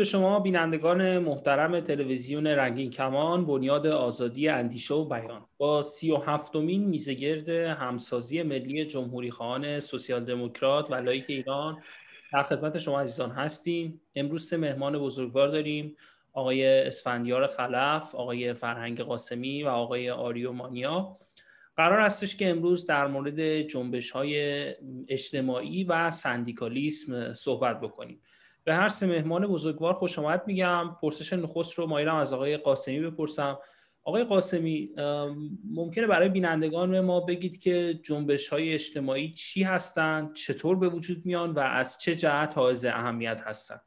به شما بینندگان محترم تلویزیون رنگین کمان بنیاد آزادی اندیشه و بیان. با سی و هفتمین میزگرد همسازی ملی جمهوری خواهان سوسیال دموکرات و لایک ایران در خدمت شما عزیزان هستیم. امروز سه مهمان بزرگوار داریم. آقای اسفندیار خلف آقای فرهنگ قاسمی و آقای آریو مانیا. قرار هستش که امروز در مورد جنبش های اجتماعی و سندیکالیسم صحبت بکنیم. به هر سه مهمان بزرگوار خوش آمد میگم. پرسش نخست رو مایلم از آقای قاسمی بپرسم. آقای قاسمی ممکنه برای بینندگان ما بگید که جنبش های اجتماعی چی هستند چطور به وجود میان و از چه جهت حائز اهمیت هستند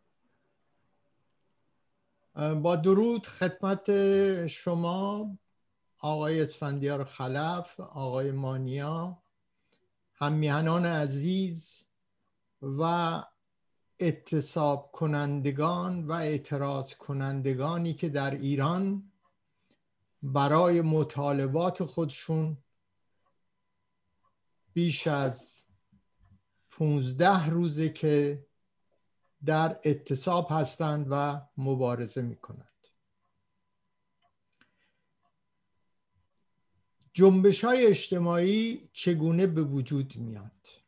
با درود خدمت شما آقای اسفندیار خلف آقای مانیا همیهنان عزیز و اعتصاب کنندگان و اعتراض کنندگانی که در ایران برای مطالبات خودشون بیش از 15 روزه که در اعتصاب هستند و مبارزه می کنند جنبش های اجتماعی چگونه به وجود میاد؟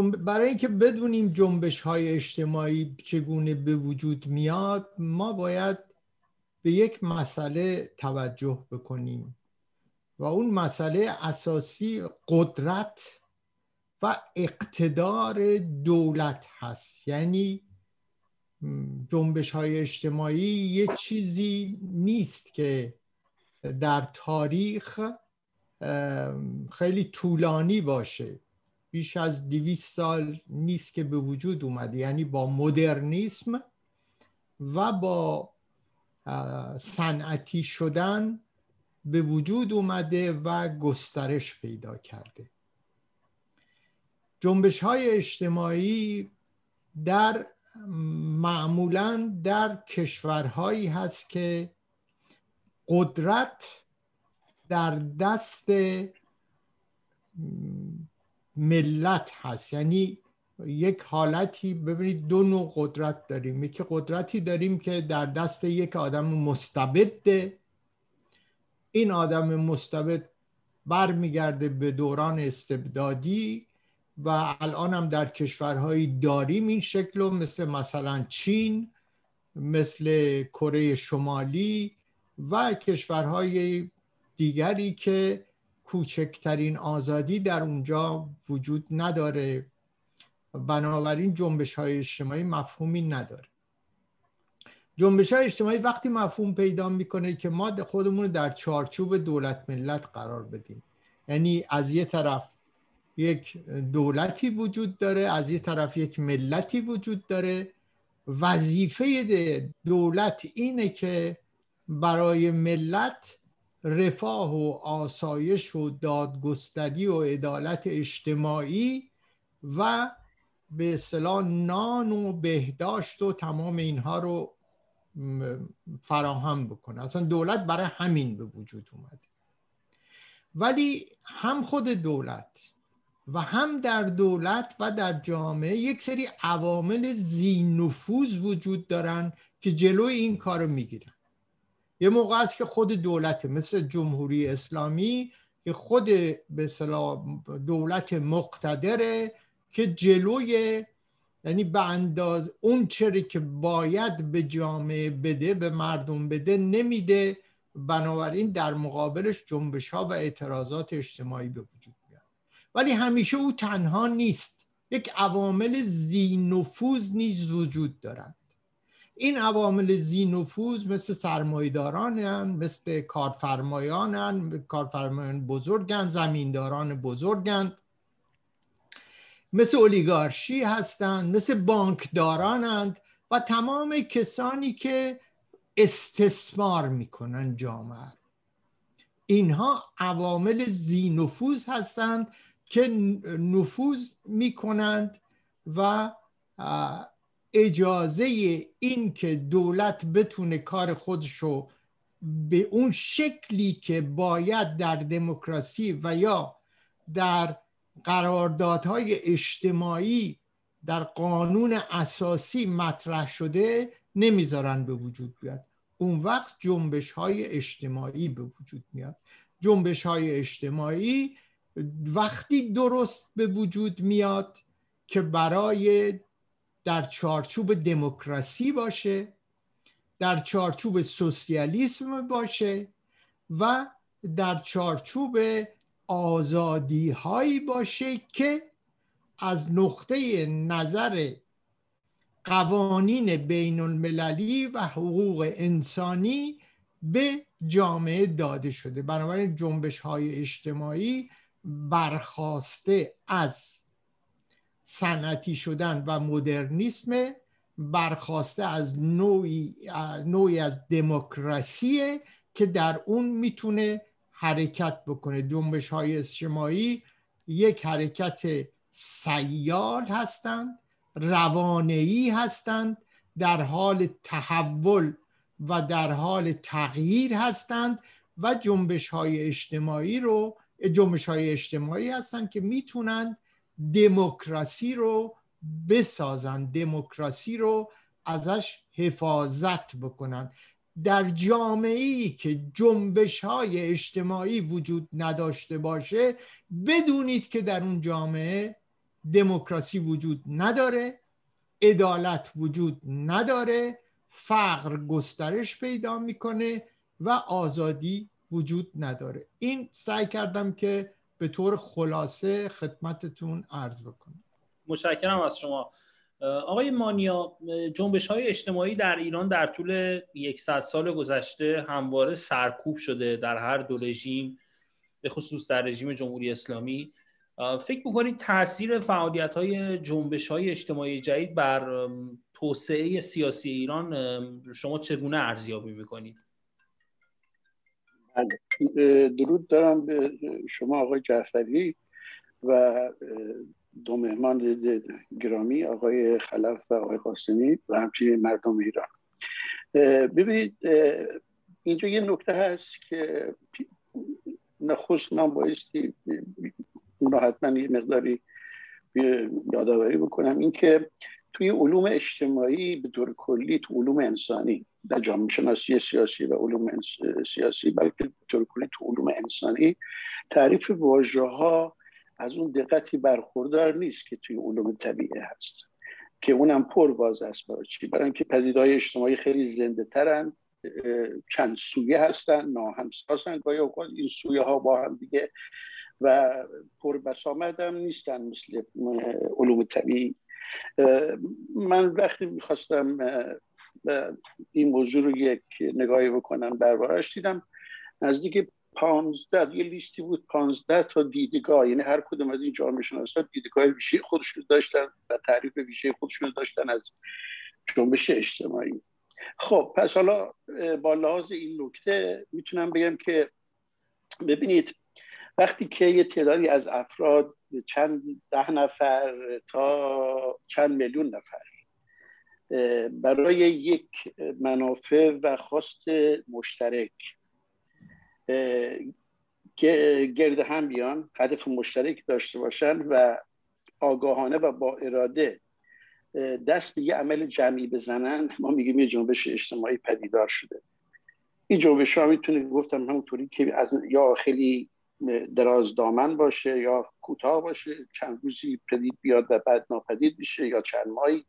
برای اینکه بدونیم جنبش های اجتماعی چگونه به وجود میاد ما باید به یک مسئله توجه بکنیم و اون مسئله اساسی قدرت و اقتدار دولت هست. یعنی جنبش های اجتماعی یه چیزی نیست که در تاریخ خیلی طولانی باشه. بیش از دویست سال نیست که به وجود اومده. یعنی با مدرنیسم و با صنعتی شدن به وجود اومده و گسترش پیدا کرده. جنبش های اجتماعی در معمولا در کشورهایی هست که قدرت در دست ملت هست. یعنی یک حالتی ببینید دو نوع قدرت داریم. یکی قدرتی داریم که در دست یک آدم مستبده این آدم مستبد برمیگرده به دوران استبدادی و الان هم در کشورهایی داریم این شکل و مثل مثلا چین مثل کره شمالی و کشورهای دیگری که کوچکترین آزادی در اونجا وجود نداره. بنابراین جنبش های اجتماعی مفهومی نداره. جنبش های اجتماعی وقتی مفهوم پیدا می‌کنه که ما خودمون در چارچوب دولت ملت قرار بدیم. یعنی از یه طرف یک دولتی وجود داره از یه طرف یک ملتی وجود داره. وظیفه دولت اینه که برای ملت رفاه و آسایش و دادگستری و عدالت اجتماعی و به اصطلاح نان و بهداشت و تمام اینها رو فراهم بکنه. اصلا دولت برای همین به وجود اومده. ولی هم خود دولت و هم در دولت و در جامعه یک سری عوامل زی نفوذ وجود دارن که جلوی این کار می‌گیرن. یه موقع است که خود دولت مثل جمهوری اسلامی که خود به دولت مقتدره که جلوی یعنی به انداز اون چری که باید به جامعه بده به مردم بده نمیده. بنابراین در مقابلش جنبش ها و اعتراضات اجتماعی به وجود میاد. ولی همیشه او تنها نیست. یک عوامل زی نفوذ نیز وجود دارند این عوامل زی نفوذ مثل سرمایداران مثل کارفرمایان کارفرمایان بزرگن زمینداران بزرگن مثل اولیگارشی هستند مثل بانکدارانند و تمام کسانی که استثمار می‌کنن جامعه. اینها عوامل زی نفوذ هستند که نفوذ می‌کنند و اجازه این که دولت بتونه کار خودشو به اون شکلی که باید در دموکراسی و یا در قراردادهای اجتماعی در قانون اساسی مطرح شده نمی‌ذارن به وجود بیاد. اون وقت جنبش های اجتماعی به وجود میاد. جنبش های اجتماعی وقتی درست به وجود میاد که برای در چارچوب دموکراسی باشه در چارچوب سوسیالیسم باشه و در چارچوب آزادی هایی باشه که از نقطه نظر قوانین بین المللی و حقوق انسانی به جامعه داده شده. بنابراین جنبش های اجتماعی برخواسته از صنعتی شدن و مدرنیسم برخواسته از نوعی, نوعی از دموکراسی که در اون می‌تونه حرکت بکنه. جنبش های اجتماعی یک حرکت سیال هستند روانهی هستند در حال تحول و در حال تغییر هستند و جنبش های اجتماعی رو جنبش های اجتماعی هستند که می‌تونن دموکراسی رو بسازن دموکراسی رو ازش حفاظت بکنن. در جامعه ای که جنبش های اجتماعی وجود نداشته باشه بدونید که در اون جامعه دموکراسی وجود نداره عدالت وجود نداره فقر گسترش پیدا می‌کنه و آزادی وجود نداره. این سعی کردم که به طور خلاصه خدمتتون عرض بکنم. متشکرم از شما. آقای مانیا جنبش های اجتماعی در ایران در طول یکصد سال گذشته همواره سرکوب شده در هر دو رژیم به خصوص در رژیم جمهوری اسلامی. فکر می‌کنید تاثیر فعالیت های جنبش های اجتماعی جدید بر توسعه سیاسی ایران شما چگونه ارزیابی می‌کنید؟ بله. درود دارم به شما آقای جعفری و دو مهمان گرامی آقای خلف و آقای قاسمی و همچنین مردم ایران. ببینید اینجا یه نکته هست که نخست من بایستی اون حتما یه مقداری یادآوری بکنم. اینکه توی علوم اجتماعی به طور کلی تو علوم انسانی در جامعه شناسی سیاسی و علوم سیاسی بلکه به طور کلی تو علوم انسانی. تعریف واژه ها از اون دقتی برخوردار نیست که توی علوم طبیعی هست که اونم پر باز است برای چی؟ برای اینکه پدیدهای اجتماعی خیلی زنده ترن چند سویه هستن ناهمسازن. گاهی اوقات این سویه ها با هم دیگه و پر بسامد هم نیستن مثل علوم طبیعی. من وقتی می‌خواستم این موضوع رو یک نگاهی بکنم دربارهش دیدم نزدیک پانزده یه لیستی بود پانزده تا دیدگاه یعنی هر کدوم از این جامعه شناسا دیدگاه ویژه خودشون داشتن و تعریف ویژه خودشون داشتن از جنبش اجتماعی. خب پس حالا با لحاظ این نکته می‌تونم بگم که ببینید وقتی که یه تعدادی از افراد چند ده نفر تا چند میلیون نفر برای یک منافع و خواست مشترک گرد هم بیان هدف مشترک داشته باشن و آگاهانه و با اراده دست به یه عمل جمعی بزنن ما میگیم یه جنبش اجتماعی پدیدار شده. این جنبش ها می‌تونه گفتم همونطوری که از یا خیلی دراز دامن باشه یا کوتاه باشه چند روزی پدید بیاد و بعد ناپدید میشه یا چند ماهی.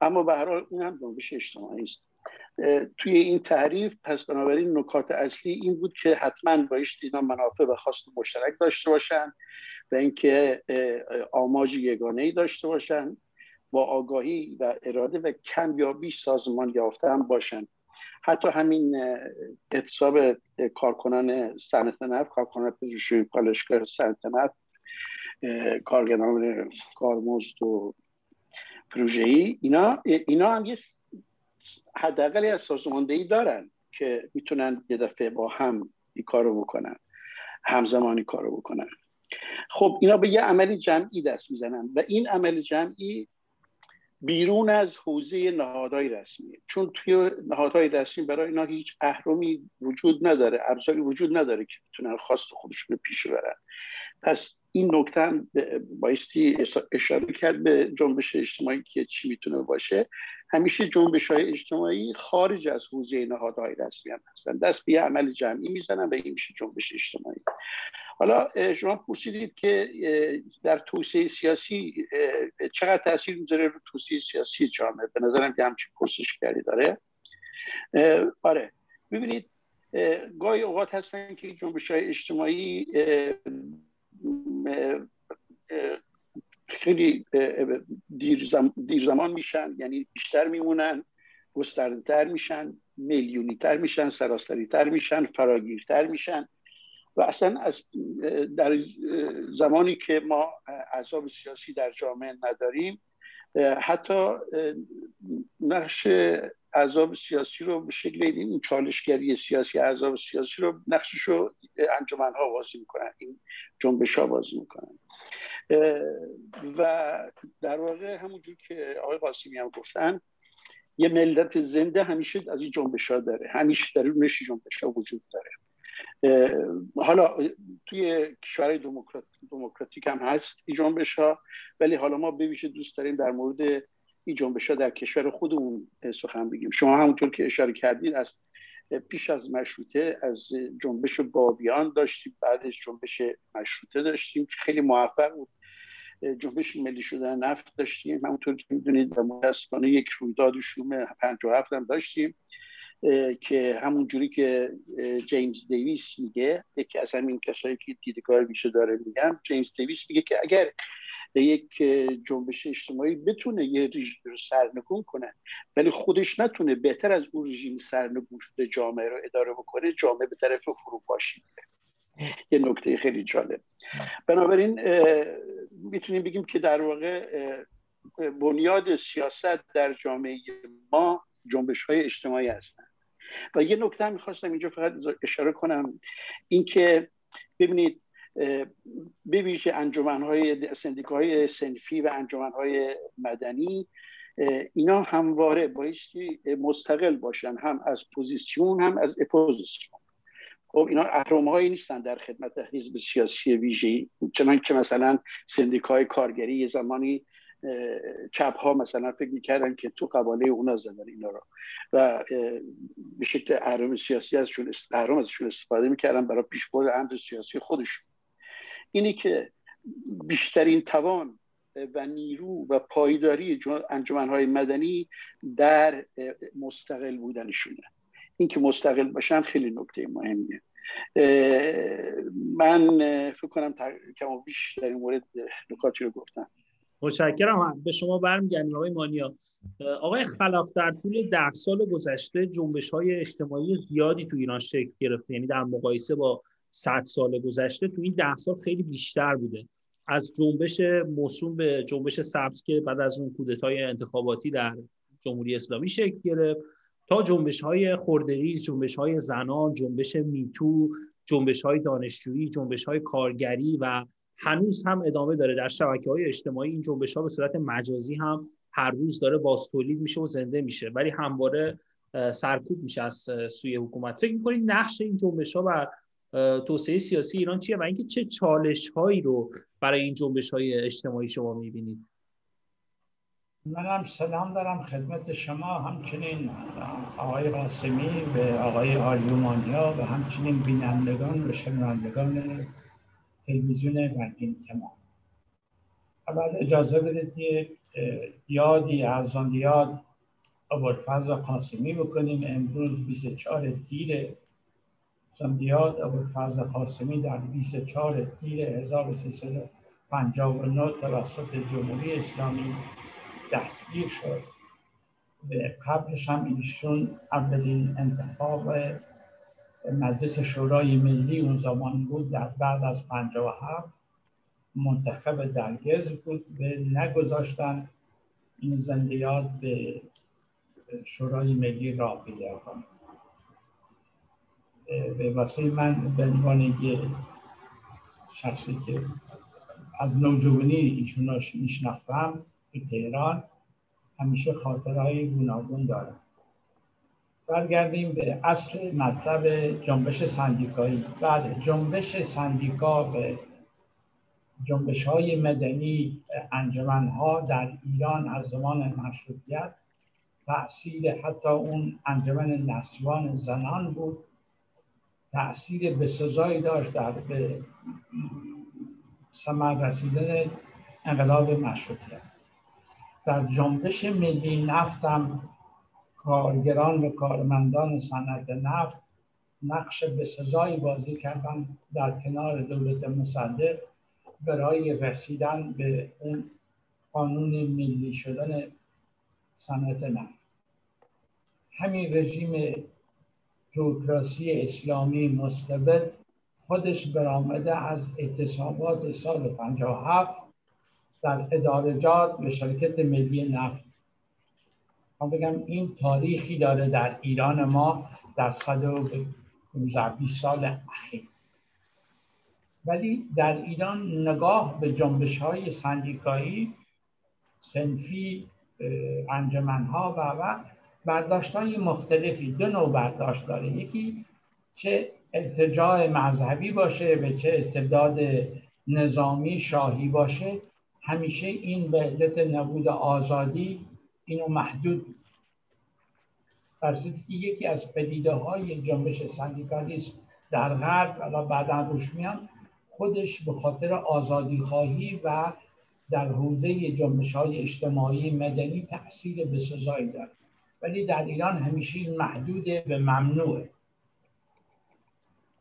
اما به هر حال این هم جنبش اجتماعی است. توی این تعریف پس بنابراین نکات اصلی این بود که حتما بایشت اینا منافع و خواست مشترک داشته باشن و اینکه آماج یگانه ای داشته باشن با آگاهی و اراده و کم یا بیش سازمان یافته هم باشن. حتی همین اعتصاب کارکنان صنعت نفت کارکنان پزشکی پالشگاه صنعت نفت کارگران کارمزد و پروژه ای اینا اینا هم یه حداقلی از سازماندهی دارن که می‌تونن یه دفعه با هم این کارو بکنن همزمانی کارو بکنن. خب اینا به یه عمل جمعی دست می‌زنن و این عمل جمعی بیرون از حوزه نهادهای رسمی. چون توی نهادهای رسمی برای اینا هیچ اهرمی وجود نداره ابزاری وجود نداره که بتونن خواست خودشون رو پیش برن پس این نکته هم بایستی اشاره کرد به جنبش اجتماعی که چی می‌تونه باشه. همیشه جنبش های اجتماعی خارج از حوزه نهادهای رسمی هم هستن. دست به عمل جمعی می‌زنن و این میشه جنبش اجتماعی. حالا شما پرسیدید که در توسعه سیاسی چقدر تاثیر می‌ذاره رو توسعه سیاسی جامعه؟ به نظرم که همچین پرسش کردی داره. آره. ببینید گاهی اوقات هستن که جنبش های اجتماعی خیلی دیر, زمان میشن یعنی بیشتر میمونن گسترده تر میشن میلیونی تر میشن سراسری تر میشن فراگیرتر میشن. و اصلا از در زمانی که ما عذاب سیاسی در جامعه نداریم حتی نقش عذاب سیاسی رو به شکل این چالشگری سیاسی عذاب سیاسی رو نقشش رو انجمن ها بازی می‌کنن این جنبش ها بازی می‌کنن. و در واقع همونجور که آقای قاسمی هم گفتن یه ملت زنده همیشه از این جنبش ها داره. همیشه در درونش جنبش ها وجود داره. حالا توی کشورهای دموکرات، دموکراتیک هم هست این جنبش ها ولی حالا ما بویژه دوست داریم در مورد این جنبش ها در کشور خودمون سخن بگیم. شما همونطور که اشاره کردید از پیش از مشروطه از جنبش بابیان داشتیم بعدش جنبش مشروطه داشتیم که خیلی موفق بود. جنبش ملی شدن نفت داشتیم. همونطور که می‌دونید متاسفانه یک رویداد شوم 57 هم داشتیم. که همون جوری که جیمز دیویس میگه یکی از همین کسایی که دیدگاه ویژه داره میگم جیمز دیویس میگه که اگر یک جنبش اجتماعی بتونه یه رژیم رو سرنگون کنه ولی خودش نتونه بهتر از اون رژیم سرنگون شده جامعه رو اداره بکنه جامعه به طرف فروپاشی میره. یه نکته خیلی جالب. بنابراین می‌تونیم بگیم که در واقع بنیاد سیاست در جامعه ما جنبش های اجتماعی هستن. و یه نکته هم می‌خواستم اینجا فقط اشاره کنم. اینکه ببینید به ویژه انجمنهای سندیکاهای صنفی و انجمنهای مدنی اینا همواره بایستی مستقل باشن هم از پوزیسیون هم از اپوزیسیون. خب اینا اهرم هایی نیستن در خدمت حزب سیاسی ویژه چنان که مثلا سندیکای کارگری یه زمانی چپ ها مثلا فکر می‌کردن که تو قباله اونا زدن اینا رو. و به شکل اهرام سیاسی ازشون اهرام ازشون استفاده می‌کردن برای پیشبرد امر سیاسی خودشون. اینی که بیشترین توان و نیرو و پایداری انجمنهای مدنی در مستقل بودنشونه. این که مستقل باشن خیلی نکته مهمیه. من فکر کنم کم بیش در این مورد نکاتی رو گفتم. متشکرم. به شما برمیگردیم آقای مانیا. آقای خلاف در طول ده سال گذشته جنبش های اجتماعی زیادی تو ایران شکل گرفته. یعنی در مقایسه با 100 سال گذشته تو این ده سال خیلی بیشتر بوده. از جنبش موسوم به جنبش سبز که بعد از اون کودتای انتخاباتی در جمهوری اسلامی شکل گرفت تا جنبش های خوردریز جنبش های زنان جنبش میتو جنبش های دانشجویی جنبش های کارگری و هنوز هم ادامه داره. در شبکه های اجتماعی این جنبش ها به صورت مجازی هم هر روز داره باز تولید میشه و زنده میشه. ولی همواره سرکوب میشه از سوی حکومت. فکر می‌کنید نقش این جنبش ها بر توسعه سیاسی ایران چیه و اینکه چه چالش هایی رو برای این جنبش های اجتماعی شما می‌بینید؟ منم سلام دارم خدمت شما. همچنین آقای قاسمی به آقای آریومانیا و همچنین بینندگان و شنوندگان تلویزیون رنگین کمان اول اجازه بدید که یادی از آن یاد ابوالفضل قاسمی بکنیم. امروز 24 تیر زندیاد ابوالفضل قاسمی در 24 تیر 1359 توسط جمهوری اسلامی دستگیر شد. به قبلش هم ایشون اولین انتخاب مجلس شورای ملی اون زمان بود در بعد از 57 منتخب درگز بود. به نگذاشتن این زندیات به شورای ملی را پیدا به واسه من به عنوان شخصی که از نوجوانی ایشون رو میشناختم تو تهران همیشه خاطرهای گوناگون دارم. برگردیم به اصل مطلب جنبش سندیکایی بعد جنبش سندیکا به جنبش های مدنی انجمن ها در ایران از زمان مشروطیت تأثیر حتی اون انجمن نسوان زنان بود. تأثیر به سزایی داشت در به سمر رسیدن انقلاب مشروطیت. در جنبش ملی نفتم کارگران و کارمندان صنعت نفت نقش به سزایی بازی کردن در کنار دولت مصدق برای رسیدن به اون قانون ملی شدن صنعت نفت. همین رژیم بروکراسی اسلامی مستبد خودش برآمده از اعتصابات سال 57 در ادارجات به شرکت ملی نفت من بگم این تاریخی داره در ایران ما در 120 سال اخیر. ولی در ایران نگاه به جنبش های سندیکایی سنفی انجمن ها و و برداشت های مختلفی دو نوع برداشت داره. یکی چه ارتجاع مذهبی باشه به چه استبداد نظامی شاهی باشه همیشه این به علت نبود آزادی اینو محدود در که یکی از پدیده های جنبش سندیکالیسم در غرب الان بعدا روش میان خودش به خاطر آزادی خواهی و در حوزه جنبش های اجتماعی مدنی تاثیر سزایی داره. ولی در ایران همیشه این محدود به ممنوعه.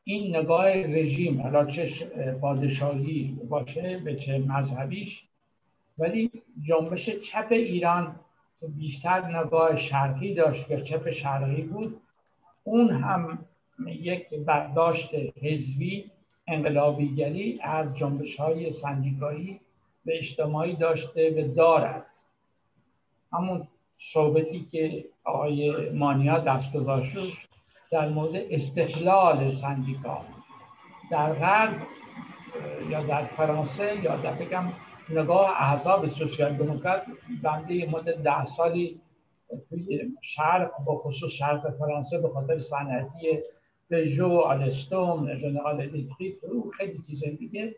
این نگاه رژیم حالا چه پادشاهی باشه به چه مذهبیش ولی جنبش چپ ایران که بیشتر نگاه شرقی داشت یا چپ شرقی بود. اون هم یک برداشت حزبی انقلابیگری از جنبش های سندیکایی به اجتماعی داشته و دارد. همون صحبتی که آقای مانیا دست گذاشت در مورد استقلال سندیکا در غرب یا در فرانسه یا در بگم نگاه احزاب سوسیال دموکرات بنده مدت ده سالی توی شرق با خصوص شرق فرانسه به خاطر صنعتی پژو آلستوم ژنرال الکتریک و خیلی چیز دیگه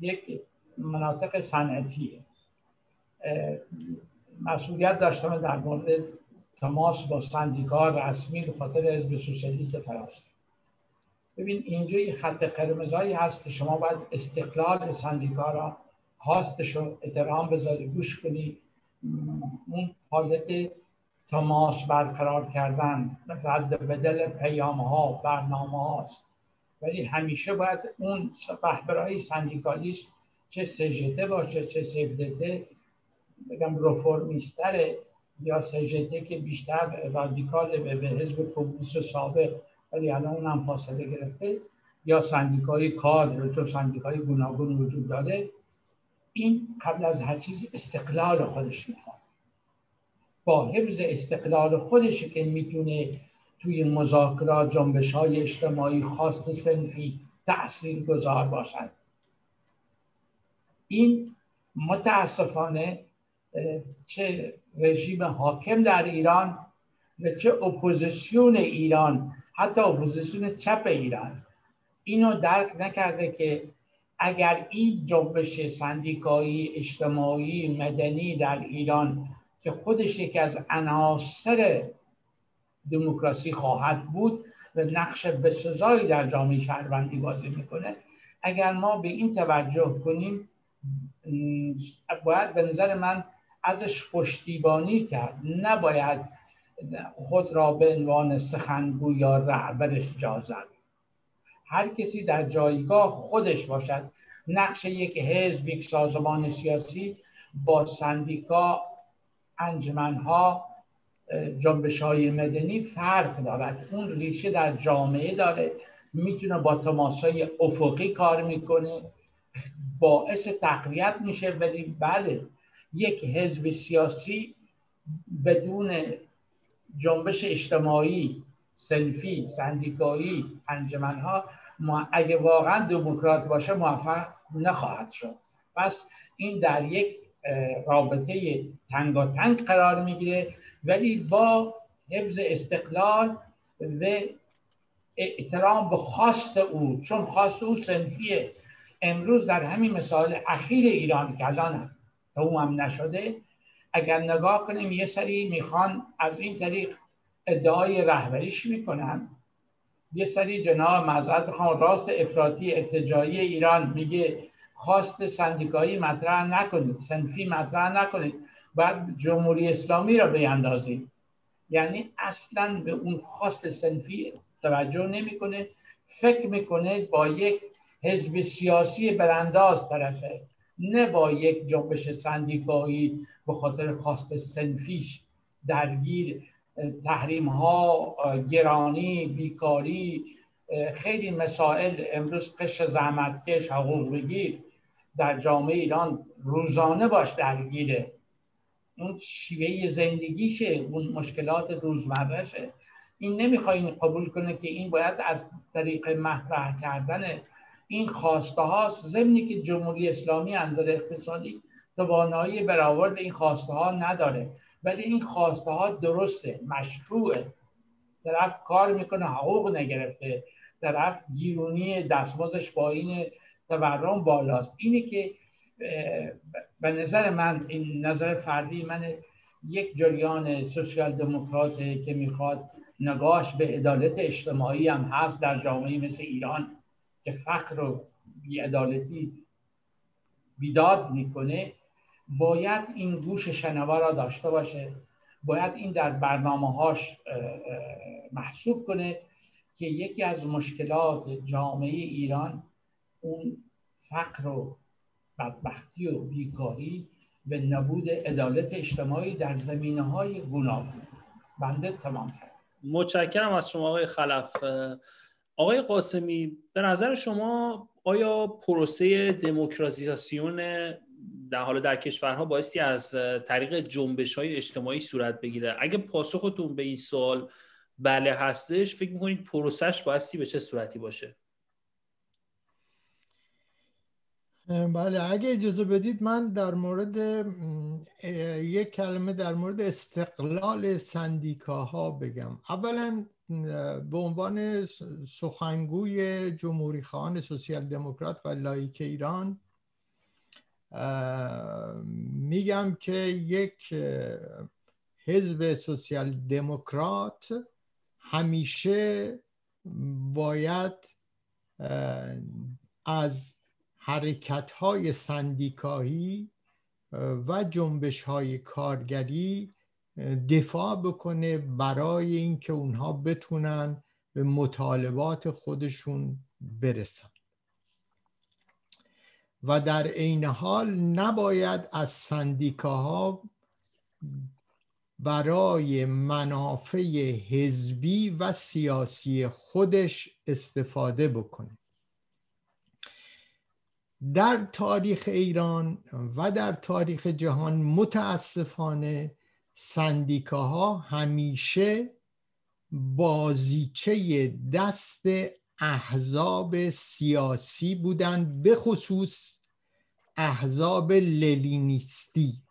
یک مناطق صنعتیه. مسئولیت داشتم در مورد تماس با سندیکا رسمی به خاطر حزب سوسیالیست فرانسه. ببین اینجا یه خط قرمزایی هست که شما باید استقلال سندیکا را خواستش رو احترام بذاری گوش کنی. اون حالت تماس برقرار کردن رد بدل پیام ها برنامه هاست. ولی همیشه باید اون رهبرهای سندیکالیست چه سجده باشه چه سفدته بگم رفرمیستره یا سجده که بیشتر رادیکال به, حزب کمونیست سابق ولی الان اون هم فاصله گرفته یا سندیکای کادر تو سندیکای گوناگون وجود داره. این قبل از هر چیز استقلال خودش می‌خواد. با حفظ استقلال خودش که می‌تونه توی مذاکرات جنبش های اجتماعی خاص سنفی تأثیر گذار باشد. این متاسفانه چه رژیم حاکم در ایران و چه اپوزیسیون ایران حتی اپوزیسیون چپ ایران اینو درک نکرده که اگر این جنبش سندیکایی اجتماعی مدنی در ایران که خودش یکی از عناصر دموکراسی خواهد بود و نقش بسزایی در جامعه شهروندی بازی می‌کنه اگر ما به این توجه کنیم باید به نظر من ازش پشتیبانی کرد. نباید خود را به عنوان سخنگو یا رهبرش جا زد هر کسی در جایگاه خودش باشد. نقش یک حزب یک سازمان سیاسی با سندیکا انجمنها جنبش های مدنی فرق دارد. اون ریشه در جامعه داره. می‌تونه با تماسای افقی کار می‌کنه. باعث تقویت میشه. ولی بله یک حزب سیاسی بدون جنبش اجتماعی سنفی سندیکایی انجمنها ما اگه واقعا دموکرات باشه موفق نخواهد شد. پس این در یک رابطه تنگاتنگ قرار می‌گیره ولی با حفظ استقلال و احترام به خواست او چون خواست او سنفیه امروز در همین مثال اخیر ایران که الان هم نشده اگر نگاه کنیم یه سری می‌خوان از این طریق ادعای رهبریش می‌کنن. یه سری جناب معذرت بخوام راست افراطی ارتجایی ایران میگه خواست سندیکایی مطرح نکنید سنفی مطرح نکنید. باید جمهوری اسلامی را بیندازید یعنی اصلا به اون خواست سنفی توجه نمی‌کنه. فکر می‌کنه با یک حزب سیاسی برانداز طرفه. نه با یک جنبش سندیکایی به خاطر خواست سنفیش درگیر تحریم ها گرانی بیکاری خیلی مسائل امروز قش زحمتکش حقوق بگیر در جامعه ایران روزانه باش درگیره. اون شیوه زندگیشه اون مشکلات روزمرهشه. این نمی‌خواین قبول کنه که این باید از طریق مطرح کردن این خواسته هاست ضمنی که جمهوری اسلامی انظر اقتصادی توانایی برآورد این خواسته ها نداره. ولی این خواسته ها درسته مشروعه. طرف کار می‌کنه حقوق نگرفته. طرف گیرونی دستمازش با این تورم بالاست. اینه که به نظر من این نظر فردی من یک جریان سوسیال دموکراته که می‌خواد نگاش به عدالت اجتماعی هم هست در جامعه مثل ایران که فقر و بیعدالتی بیداد می‌کنه. باید این گوش شنوا را داشته باشه. باید این در برنامه هاش محسوب کنه که یکی از مشکلات جامعه ایران اون فقر و بدبختی و بیکاری و نبود عدالت اجتماعی در زمینه های گوناگون. بنده تمام کرد متشکرم از شما آقای خلف. آقای قاسمی به نظر شما آیا پروسه دموکراتیزاسیون در حال در کشورها بایستی از طریق جنبش های اجتماعی صورت بگیره. اگه پاسختون به این سوال بله هستش فکر می‌کنید پروسش بایستی به چه صورتی باشه؟ بله اگه اجازه بدید من در مورد یک کلمه در مورد استقلال سندیکاها بگم. اولا به عنوان سخنگوی جمهوری خواهان سوسیال دموکرات و لایک ایران میگم که یک حزب سوسیال دموکرات همیشه باید از حرکت های سندیکایی و جنبش های کارگری دفاع بکنه برای اینکه اونها بتونن به مطالبات خودشون برسن. و در عین حال نباید از سندیکاها برای منافع حزبی و سیاسی خودش استفاده بکنه. در تاریخ ایران و در تاریخ جهان متاسفانه سندیکاها همیشه بازیچه دست احزاب سیاسی بودند به خصوص احزاب للینیستی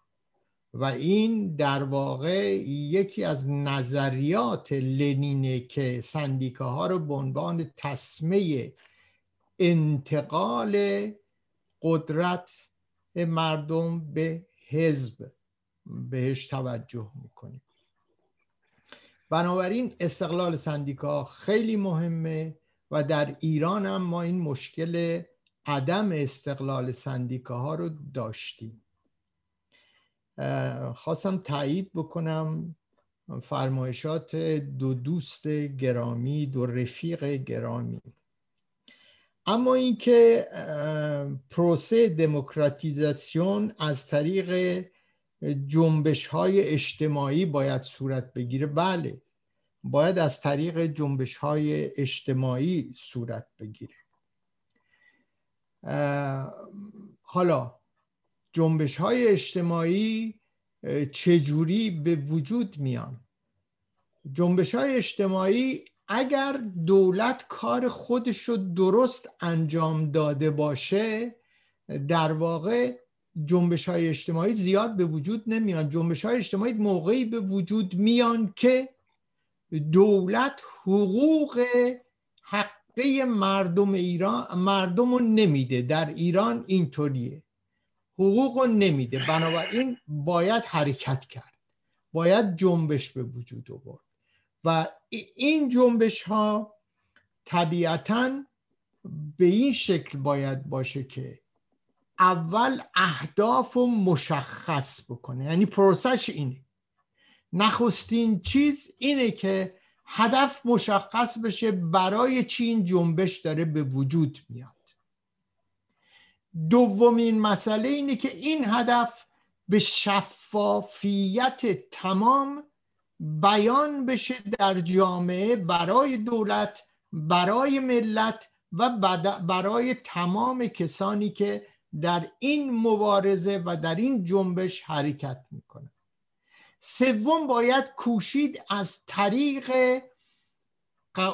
و این در واقع یکی از نظریات لنینه که سندیکاها رو به عنوان تصمه انتقال قدرت مردم به حزب بهش توجه می‌کنیم. بنابراین استقلال سندیکا خیلی مهمه. و در ایران هم ما این مشکل عدم استقلال سندیکاها رو داشتیم. خواستم تایید بکنم فرمایشات دو دوست گرامی دو رفیق گرامی. اما اینکه پروسه دموکراتیزاسیون از طریق جنبش های اجتماعی باید صورت بگیره بله. باید از طریق جنبش های اجتماعی صورت بگیره. حالا جنبش های اجتماعی چجوری به وجود میان؟ جنبش های اجتماعی اگر دولت کار خودش رو درست انجام داده باشه در واقع جنبش های اجتماعی زیاد به وجود نمیان. جنبش های اجتماعی موقعی به وجود میان که دولت حقوق حق حقه مردم ایران مردم رو نمیده. در ایران اینطوریه. حقوق رو نمیده. بنابراین باید حرکت کرد. باید جنبش به وجود آورد. و این جنبش ها طبیعتا به این شکل باید باشه که اول اهداف رو مشخص بکنه. یعنی پروسش اینه. نخستین چیز اینه که هدف مشخص بشه برای چی این جنبش داره به وجود میاد. دومین مسئله اینه که این هدف به شفافیت تمام بیان بشه در جامعه برای دولت برای ملت و برای تمام کسانی که در این مبارزه و در این جنبش حرکت می‌کنه سوم باید کوشید از طریق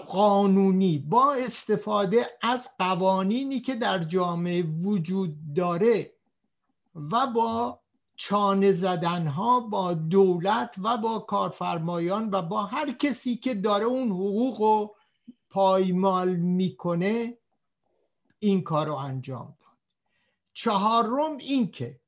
قانونی با استفاده از قوانینی که در جامعه وجود داره و با چانه زدن ها با دولت و با کارفرمایان و با هر کسی که داره اون حقوق رو پایمال می‌کنه این کار رو انجام داد. چهارم این که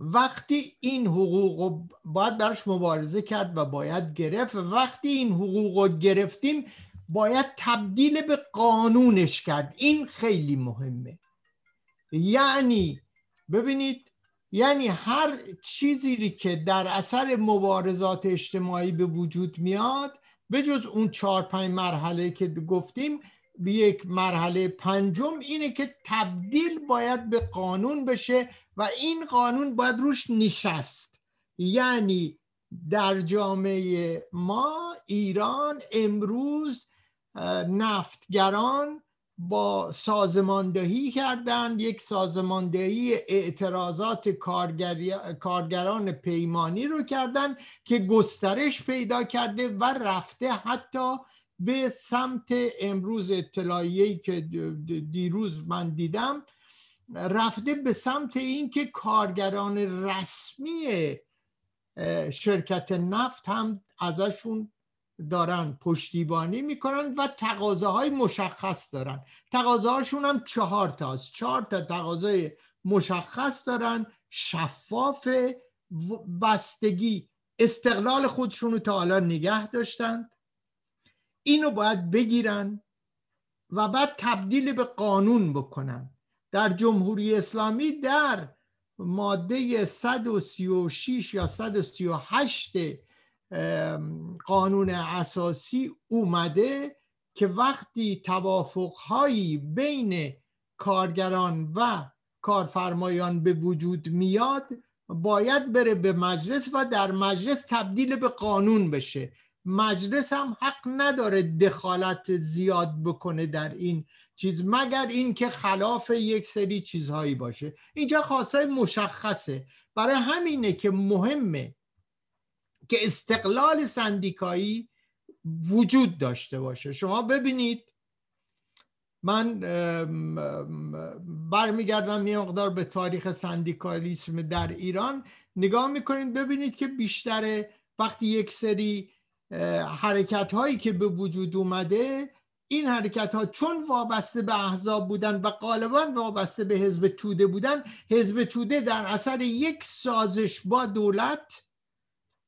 وقتی این حقوق رو باید براش مبارزه کرد و باید گرفت وقتی این حقوق رو گرفتیم باید تبدیل به قانونش کرد. این خیلی مهمه. یعنی ببینید یعنی هر چیزی که در اثر مبارزات اجتماعی به وجود میاد به جز اون چهار پنج مرحله که گفتیم به یک مرحله پنجم اینه که تبدیل باید به قانون بشه و این قانون باید روش نشست. یعنی در جامعه ما ایران امروز نفتگران با سازماندهی کردند. یک سازماندهی اعتراضات کارگران پیمانی رو کردند که گسترش پیدا کرده و رفته حتی به سمت امروز اطلاعیه‌ای که دیروز من دیدم رفته به سمت اینکه کارگران رسمی شرکت نفت هم ازشون دارن پشتیبانی می‌کنن و تقاضاهای مشخص دارن. تقاضاهاشون هم چهار تاست چهار تا تقاضای مشخص دارن شفاف بستگی استقلال خودشون رو تا حالا نگه داشتند. اینو باید بگیرن و بعد تبدیل به قانون بکنن. در جمهوری اسلامی در ماده 136 یا 138 قانون اساسی اومده که وقتی توافقهایی بین کارگران و کارفرمایان به وجود میاد باید بره به مجلس و در مجلس تبدیل به قانون بشه. مجلس هم حق نداره دخالت زیاد بکنه در این چیز مگر اینکه خلاف یک سری چیزهایی باشه. اینجا خواستای مشخصه. برای همینه که مهمه که استقلال سندیکایی وجود داشته باشه. شما ببینید من برمیگردم یه مقدار به تاریخ سندیکالیسم در ایران. نگاه می‌کنید ببینید که بیشتر وقتی یک سری حرکت هایی که به وجود اومده این حرکت ها چون وابسته به احزاب بودن و غالبا وابسته به حزب توده بودن حزب توده در اثر یک سازش با دولت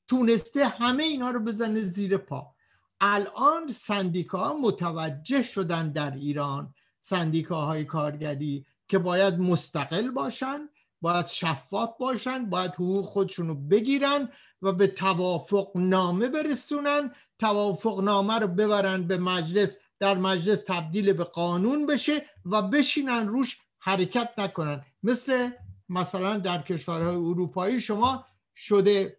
تونسته همه اینا رو بزنه زیر پا. الان سندیکا متوجه شدن در ایران سندیکاهای کارگری که باید مستقل باشن باید شفاف باشن باید حقوق خودشون رو بگیرن و به توافق نامه برسونن. توافق نامه رو ببرن به مجلس در مجلس تبدیل به قانون بشه و بشینن روش حرکت نکنن. مثل مثلا در کشورهای اروپایی شما شده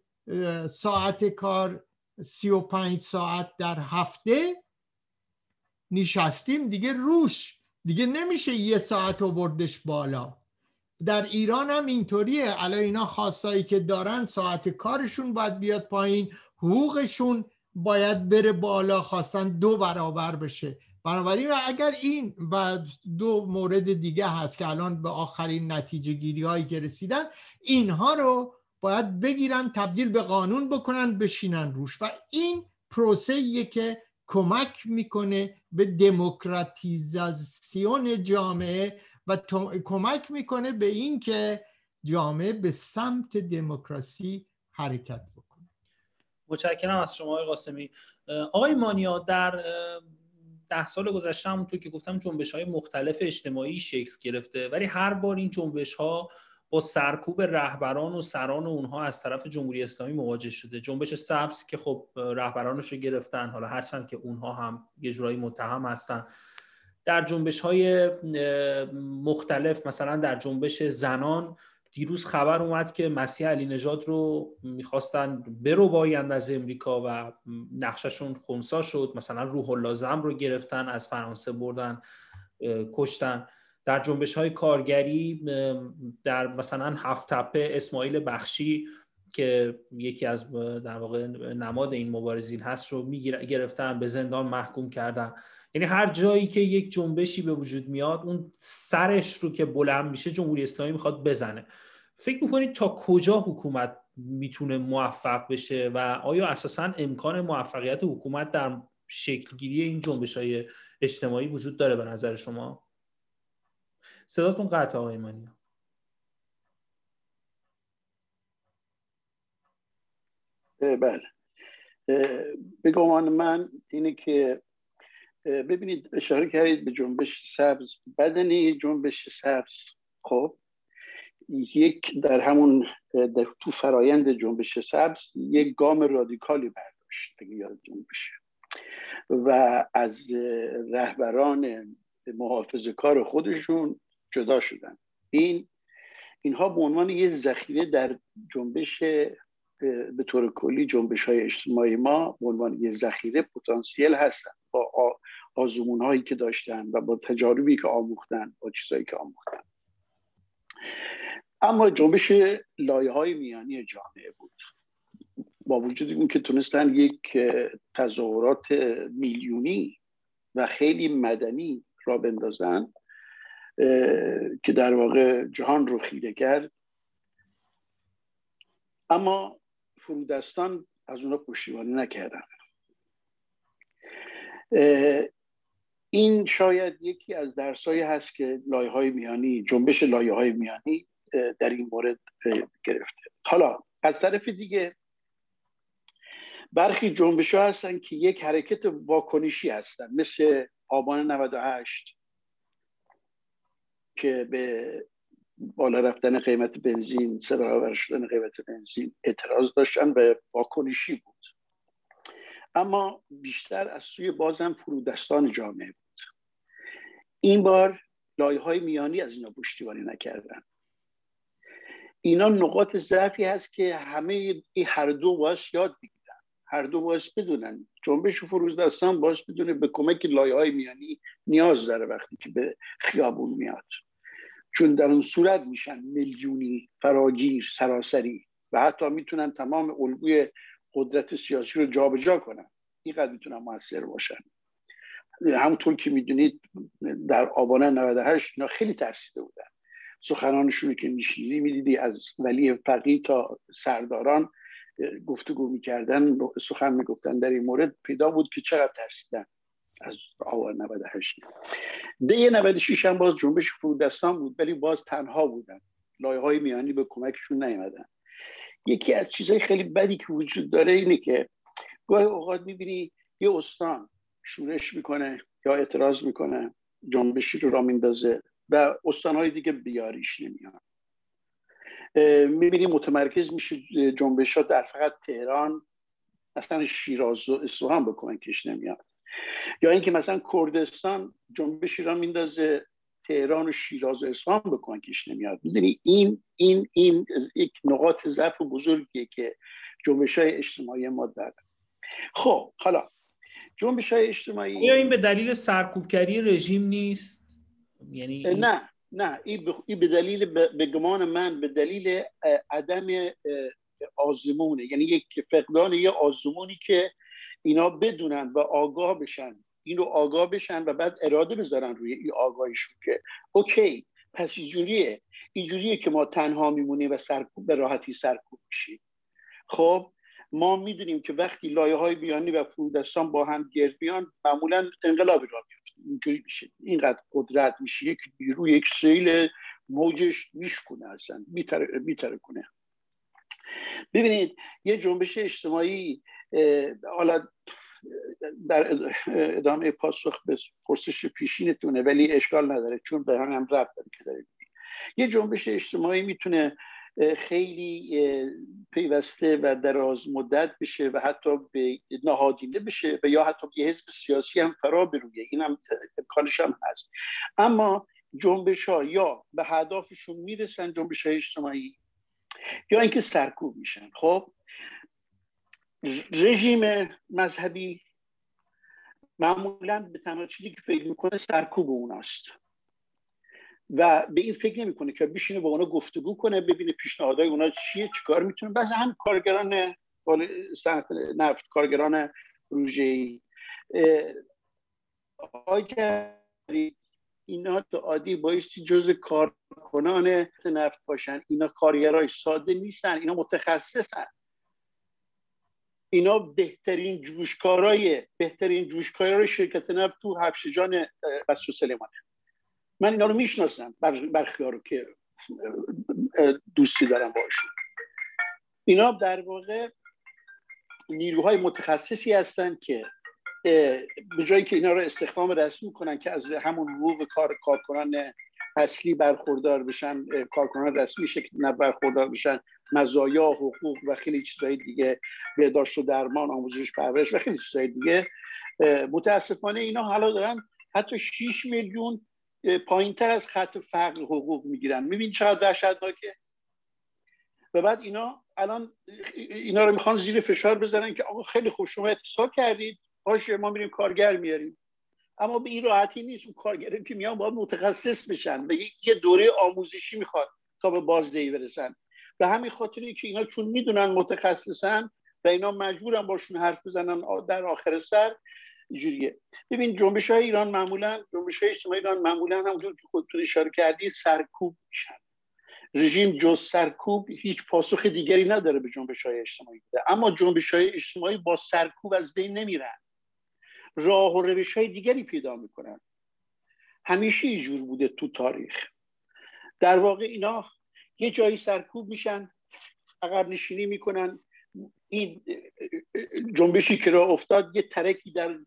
ساعت کار سی و پنج ساعت در هفته نشستیم دیگه روش دیگه نمیشه یه ساعت آوردش بالا. در ایران هم اینطوریه. الان اینا خواستایی که دارن ساعت کارشون باید بیاد پایین حقوقشون باید بره بالا خواستن دو برابر بشه. بنابراین اگر این و دو مورد دیگه هست که الان به آخرین نتیجه گیری هایی که رسیدن اینها رو باید بگیرن تبدیل به قانون بکنن بشینن روش. و این پروسه که کمک می‌کنه به دموکراتیزاسیون جامعه و کمک می‌کنه به اینکه جامعه به سمت دموکراسی حرکت بکنه. متشکرم از شما آقای قاسمی. آقای مانیا در ده سال گذشته همونطور که گفتم جنبش های مختلف اجتماعی شکل گرفته ولی هر بار این جنبش ها با سرکوب رهبران و سران اونها از طرف جمهوری اسلامی مواجه شده. جنبش سبز که خب رهبرانش رو گرفتن حالا هرچند که اونها هم یه جورایی متهم هستن. در جنبش های مختلف مثلا در جنبش زنان دیروز خبر اومد که مسیح علی نژاد رو می‌خواستن برو بایند از امریکا و نقششون خونسا شد. مثلا روح اللازم رو گرفتن از فرانسه بردن کشتن. در جنبش های کارگری در مثلا هفت تپه اسماعیل بخشی که یکی از در واقع نماد این مبارزین هست رو گرفتن به زندان محکوم کردن. یعنی هر جایی که یک جنبشی به وجود میاد اون سرش رو که بلند میشه جمهوری اسلامی می‌خواد بزنه. فکر می‌کنید تا کجا حکومت می‌تونه موفق بشه و آیا اساسا امکان موفقیت حکومت در شکلگیری این جنبش های اجتماعی وجود داره به نظر شما؟ صداتون قطع آقای مانیا بله. به گمان من اینه که ببینید اشاره کردید به جنبش سبز. بدنی جنبش سبز خب یک در همون در تو فرایند جنبش سبز یک گام رادیکالی برداشت اگه یادتون بشه. و از رهبران محافظ کار خودشون جدا شدن. این اینها به عنوان یه ذخیره در جنبش به طور کلی جنبش های اجتماعی ما به عنوان یه ذخیره پتانسیل هستن. با آزمون هایی که داشتن و با تجاربی که آموختن با چیزهایی که آموختن. اما جنبش لایه های میانی جامعه بود. با وجود این که تونستن یک تظاهرات میلیونی و خیلی مدنی را بندازن که در واقع جهان رو خیره کرد. اما فرودستان از اونا پشتیبانی نکردن. این شاید یکی از درسایی هست که لایه های میانی جنبش لایه های میانی در این مورد گرفته. حالا از طرف دیگه برخی جنبش ها هستن که یک حرکت واکنشی هستن مثل آبان 98 که به بالا رفتن قیمت بنزین سه برابر شدن قیمت بنزین اعتراض داشتن و واکنشی بود. اما بیشتر از سوی بازم فرودستان جامعه بود. این بار لایه های میانی از اینا پشتیبانی نکردن. اینا نقاط ضعفی هست که همه این هر دو باید یاد بگیرن هر دو باید بدونن. جنبش فرودستان باید بدونه به کمک لایه های میانی نیاز داره وقتی که به خیابون میاد. چون در اون صورت میشن میلیونی فراگیر سراسری و حتی می‌تونن تمام الگوی قدرت سیاسی رو جابجا جا کنن. اینقدر می‌تونن موثر باشن. همونطور که می‌دونید در آبان 98 اینا خیلی ترسیده بودن. سخنانشون که میشنیدی می‌دیدی از ولی فقی تا سرداران گفتگو می‌کردن سخن می‌گفتن در این مورد. پیدا بود که چقدر ترسیدن از آوار 98 ده 96 هم باز جنبش فرودستان بود ولی باز تنها بودن. لایه های میانی به کمکشون نیومدن. یکی از چیزهای خیلی بدی که وجود داره اینه که گاهی اوقات می‌بینی یه استان شورش می‌کنه یا اعتراض می‌کنه جنبشی رو را میندازه و استانهای دیگه بیاریش نمیان می‌بینی متمرکز میشه جنبش ها در فقط تهران اصلا شیراز و اصفهان به کمکش نمیاد یا اینکه مثلا کردستان جنبشی را میندازه تهران و شیراز و اصفهان به کمکش نمیاد. می‌دونی؟ این این این یک نقاط ضعف بزرگیه که جنبش های اجتماعی ما داره خب حالا جنبش های اجتماعی یا این به دلیل سرکوبگری رژیم نیست؟ یعنی نه نه. این به دلیل به گمان من به دلیل عدم آزمونه. یعنی یک فقدان یه آزمونی که اینا بدونن و آگاه بشن. این رو آگاه بشن و بعد اراده بذارن روی این آگاهیشون که اوکی پس اینجوریه. اینجوریه که ما تنها میمونیم و سرکوب به راحتی سرکوب میشیم. خب ما می‌دونیم که وقتی لایه های بیانی و فرودستان با هم گرد بیان معمولا انقلابی را میفته اینجوری میشه. اینقدر قدرت میشه. یک نیروی یک سیل موجش میشکنه اصلا. میتره کنه ببینید یه جنبش اجتماعی حالا در ادامه پاسخ به پرسش پیشینتونه ولی اشکال نداره چون به هم هم رفت داره که یه جنبش اجتماعی می‌تونه خیلی پیوسته و دراز مدت بشه و حتی به نهادینه بشه و یا حتی یه حزب سیاسی هم فرا برویه. این هم امکانش هم هست. اما جنبش ها یا به هدافشون می‌رسن جنبش های اجتماعی یا اینکه سرکوب میشن. خب رژیم مذهبی معمولا به تنها چیزی که فکر می‌کنه سرکوب اوناست. و به این فکر نمی‌کنه که بشینه با اونا گفتگو کنه ببینه پیشنهادهای اونا چیه چیکار می‌تونه. بعض هم کارگران صنعت نفت کارگران روژه‌ای. اینا تو عادی بایستی جز کارکنان نفت باشن. اینا کارگرای ساده نیستن اینا متخصصن. اینا بهترین جوشکارای بهترین جوشکارای شرکت نفت تو هفشجان بسو سلیمانه. من اینا رو می‌شناسم برخی رو که دوستی دارم باشون اینا در واقع نیروهای متخصصی هستند که به جایی که اینا رو استخدام رسمی کنن که از همون حقوق کار کارکنان اصلی برخوردار بشن کارکنان رسمی شکل برخوردار بشن. مزایا حقوق و خیلی چیزهای دیگه بهداشت و درمان آموزش پرورش و خیلی چیزهای دیگه. متاسفانه اینا حالا دارن حتی 6 میلیون پایین تر از خط فقر حقوق می‌گیرن. میبین چقدر وحشتناکه؟ و بعد اینا الان اینا رو می‌خوان زیر فشار بزنن که آقا خیلی خوب شما اتصال کردید. باشه ما میریم کارگر میاریم اما به این راحتی نیست. اون کارگره که میان باید متخصص بشن. و یه دوره آموزشی می‌خواد تا به بازدهی برسن. به همین خاطری که اینا چون می‌دونن متخصصن و اینا مجبورن باشون حرف بزنن در آخر سر اینجوریه. ببین جنبش های ایران معمولا جنبش های اجتماعی ایران معمولا همونطور که خودتون اشاره کردی سرکوب میشن. رژیم جز سرکوب هیچ پاسخ دیگری نداره به جنبش های اجتماعی ده. اما جنبش های اجتماعی با سرکوب از بین نمیرن. راه و روش های دیگری پیدا می‌کنن. همیشه اینجور بوده تو تاریخ. در واقع اینا یه جایی سرکوب میشن عقب نشینی می‌کنن. این جنبشی که را افتاد یه ترکی در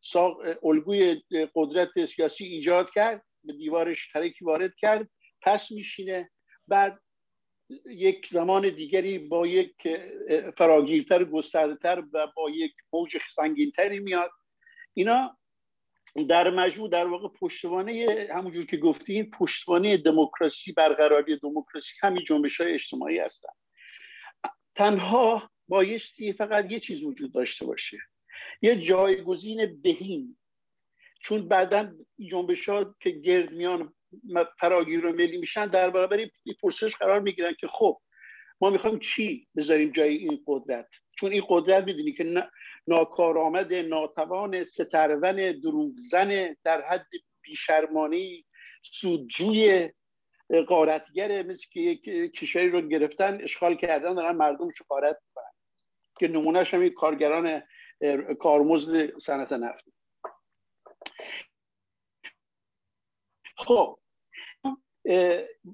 ساق الگوی قدرت سیاسی ایجاد کرد به دیوارش ترکی وارد کرد پس میشینه. بعد یک زمان دیگری با یک فراگیرتر گستردهتر و با یک موج سنگینتری میاد. اینا در مجموع در واقع پشتوانه همونجور که گفتیم پشتوانه دموکراسی برقراری دموکراسی همین جنبش های اجتماعی هستن. تنها بایستی فقط یه چیز وجود داشته باشه. یه جایگزین بهین. چون بعدا جنبش ها که گرد میان فراگیر و ملی میشن در برابر پرسش قرار می‌گیرن که خب ما می‌خوایم چی بذاریم جای این قدرت؟ چون این قدرت می‌دونی که ناکارآمد ناتوان سترون دروغزن در حد بیشرمانی سودجوی قارتگره مثل که یک کشوری رو گرفتن اشغال کردن دارن مردمش قارت می‌کنن که نمونهش هم کارگران کارمزد صنعت نفت. خب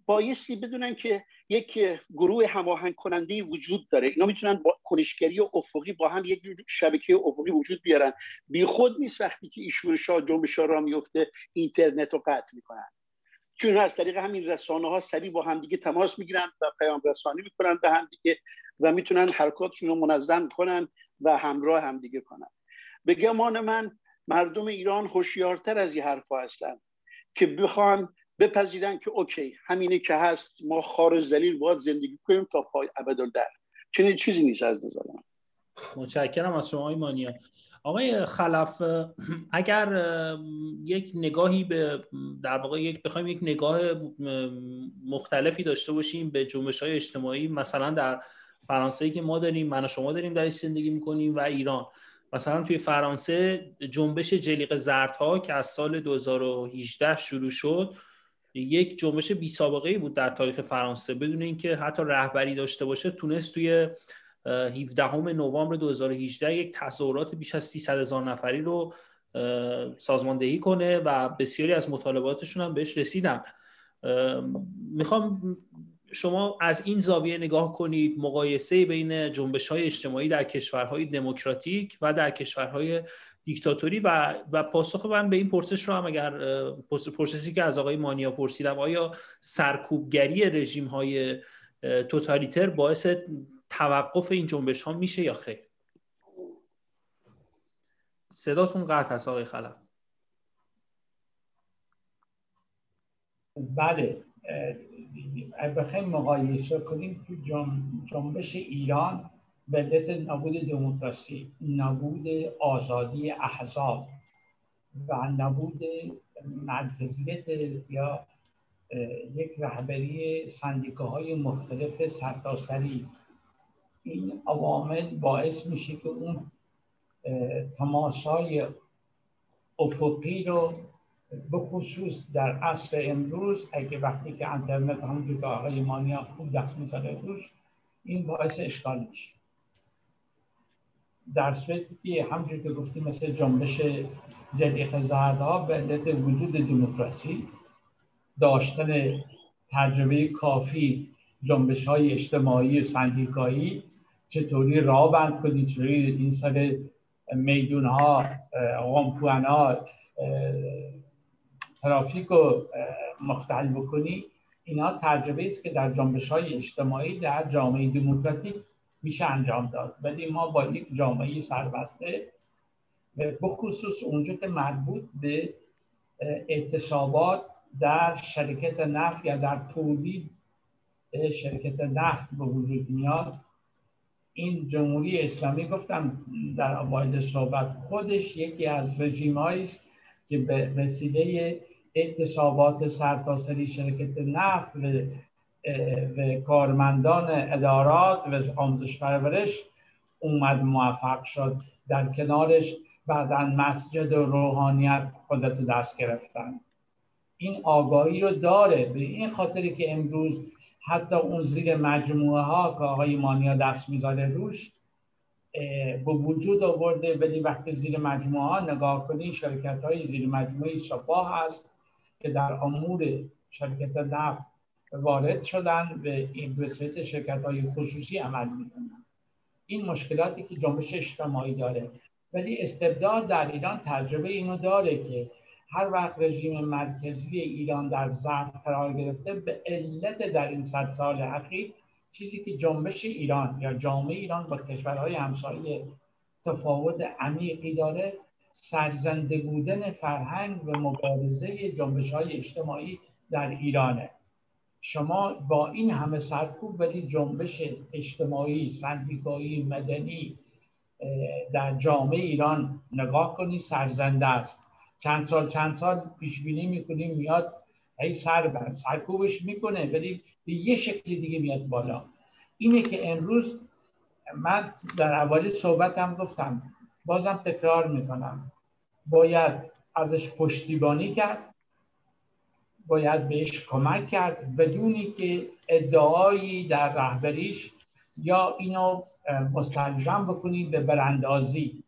بایستی بدونن که یک گروه هماهنگ کننده وجود داره. اینا می‌تونن با کنشگری افقی با هم یک شبکه افقی وجود بیارن. بی خود نیست وقتی که ایشور شاه جنبش را میفته اینترنت رو قطع می‌کنن. چون از طریق همین رسانه ها سریع با همدیگه تماس می‌گیرن و پیام رسانی می‌کنن به همدیگه و می‌تونن حرکاتشون رو منظم کنن و همراه همدیگه کنن. به گمان من مردم ایران هوشیارتر از این حرفا هستن که بخوان بپذیرن که اوکی همینه که هست ما خار زلیل باید زندگی کنیم تا پای در چنین چیزی نیست از نظر من. متشکرم از شما مانیا آقای خلف اگر یک نگاهی به در واقع یک بخوایم یک نگاه مختلفی داشته باشیم به جنبش های اجتماعی مثلا در فرانسه که ما داریم من و شما داریم درش زندگی می‌کنیم و ایران. مثلا توی فرانسه جنبش جلیق زردها که از سال 2018 شروع شد یک جنبش بی سابقه بود در تاریخ فرانسه. بدون اینکه حتی رهبری داشته باشه تونست توی 17 نوامبر 2018 یک تظاهرات بیش از 300 هزار نفری رو سازماندهی کنه و بسیاری از مطالباتشون هم بهش رسیدن. می‌خوام شما از این زاویه نگاه کنید. مقایسه بین جنبش های اجتماعی در کشورهای دموکراتیک و در کشورهای دیکتاتوری و و پاسخ من به این پرسش رو هم اگر پرسشی که از آقای مانیا پرسیدم آیا سرکوبگری رژیم های توتالیتر باعث توقف این جنبش ها میشه یا خیر؟ صداتون قطع هست آقای خلف. بله بخوایم مقایسه کنیم تو جنبش ایران علت نبود دموکراسی نبود آزادی احزاب و نبود مرکزیت یا یک رهبری سندیکاهای مختلف سرتاسری. این عوامل باعث میشه که اون تماسای افقی رو به خصوص در عصر امروز اگه وقتی که انترنت همونجور که آقای مانیا خوب دست می‌زنه روش این باعث اشکال میشه. در صورتی که همونجور که گفتیم مثل جنبش جلیق زردها به علت وجود دموکراسی داشتن تجربه کافی جنبش های اجتماعی و سندیکایی چطوری راه بند کنید چطوری این سر میدون ها غمپوان ها ترافیک رو مختل بکنی اینا تجربه است که در جنبش های اجتماعی در جامعه دموکراتیک میشه انجام داد. ولی ما با یک جامعه سربسته بخصوص اونجا که مربوط به اعتصابات در شرکت نفت یا در تولید شرکت نفت به وجود میاد. این جمهوری اسلامی گفتم در اوایل صحبت خودش یکی از رژیم است که به وسیله اعتصابات سرتاسری شرکت نفت و, کارمندان ادارات و آموزش پرورش اومد موفق شد در کنارش بعدا مسجد و روحانیت خودت دست گرفتن. این آگاهی رو داره. به این خاطری که امروز حتی اون زیر مجموعه ها که آقای مانیا دست می‌ذاره روش به وجود آورده. ولی وقتی زیر مجموعه ها نگاه کنید شرکت های زیر مجموعه سپاه هست که در امور شرکت نفت وارد شدن و این به شرکت های خصوصی عمل می‌کنن. این مشکلاتی که جنبش اجتماعی داره. ولی استبداد در ایران تجربه اینو داره که هر وقت رژیم مرکزی ایران در ضعف قرار گرفته به علت در این صد سال اخیر چیزی که جنبش ایران یا جامعه ایران با کشورهای همسایه تفاوت عمیقی داره سرزنده بودن فرهنگ و مبارزه جنبش های اجتماعی در ایرانه. شما با این همه سرکوب ولی جنبش اجتماعی سندیکایی مدنی در جامعه ایران نگاه کنی سرزنده است. چند سال چند سال پیش بینی می‌کنیم میاد هی سر بر سرکوبش می‌کنه ولی به یه شکل دیگه میاد بالا. اینه که امروز من در اولی صحبتم گفتم بازم تکرار می‌کنم. باید ازش پشتیبانی کرد. باید بهش کمک کرد بدونی که ادعایی در رهبریش یا اینو مستلزم بکنید به براندازی.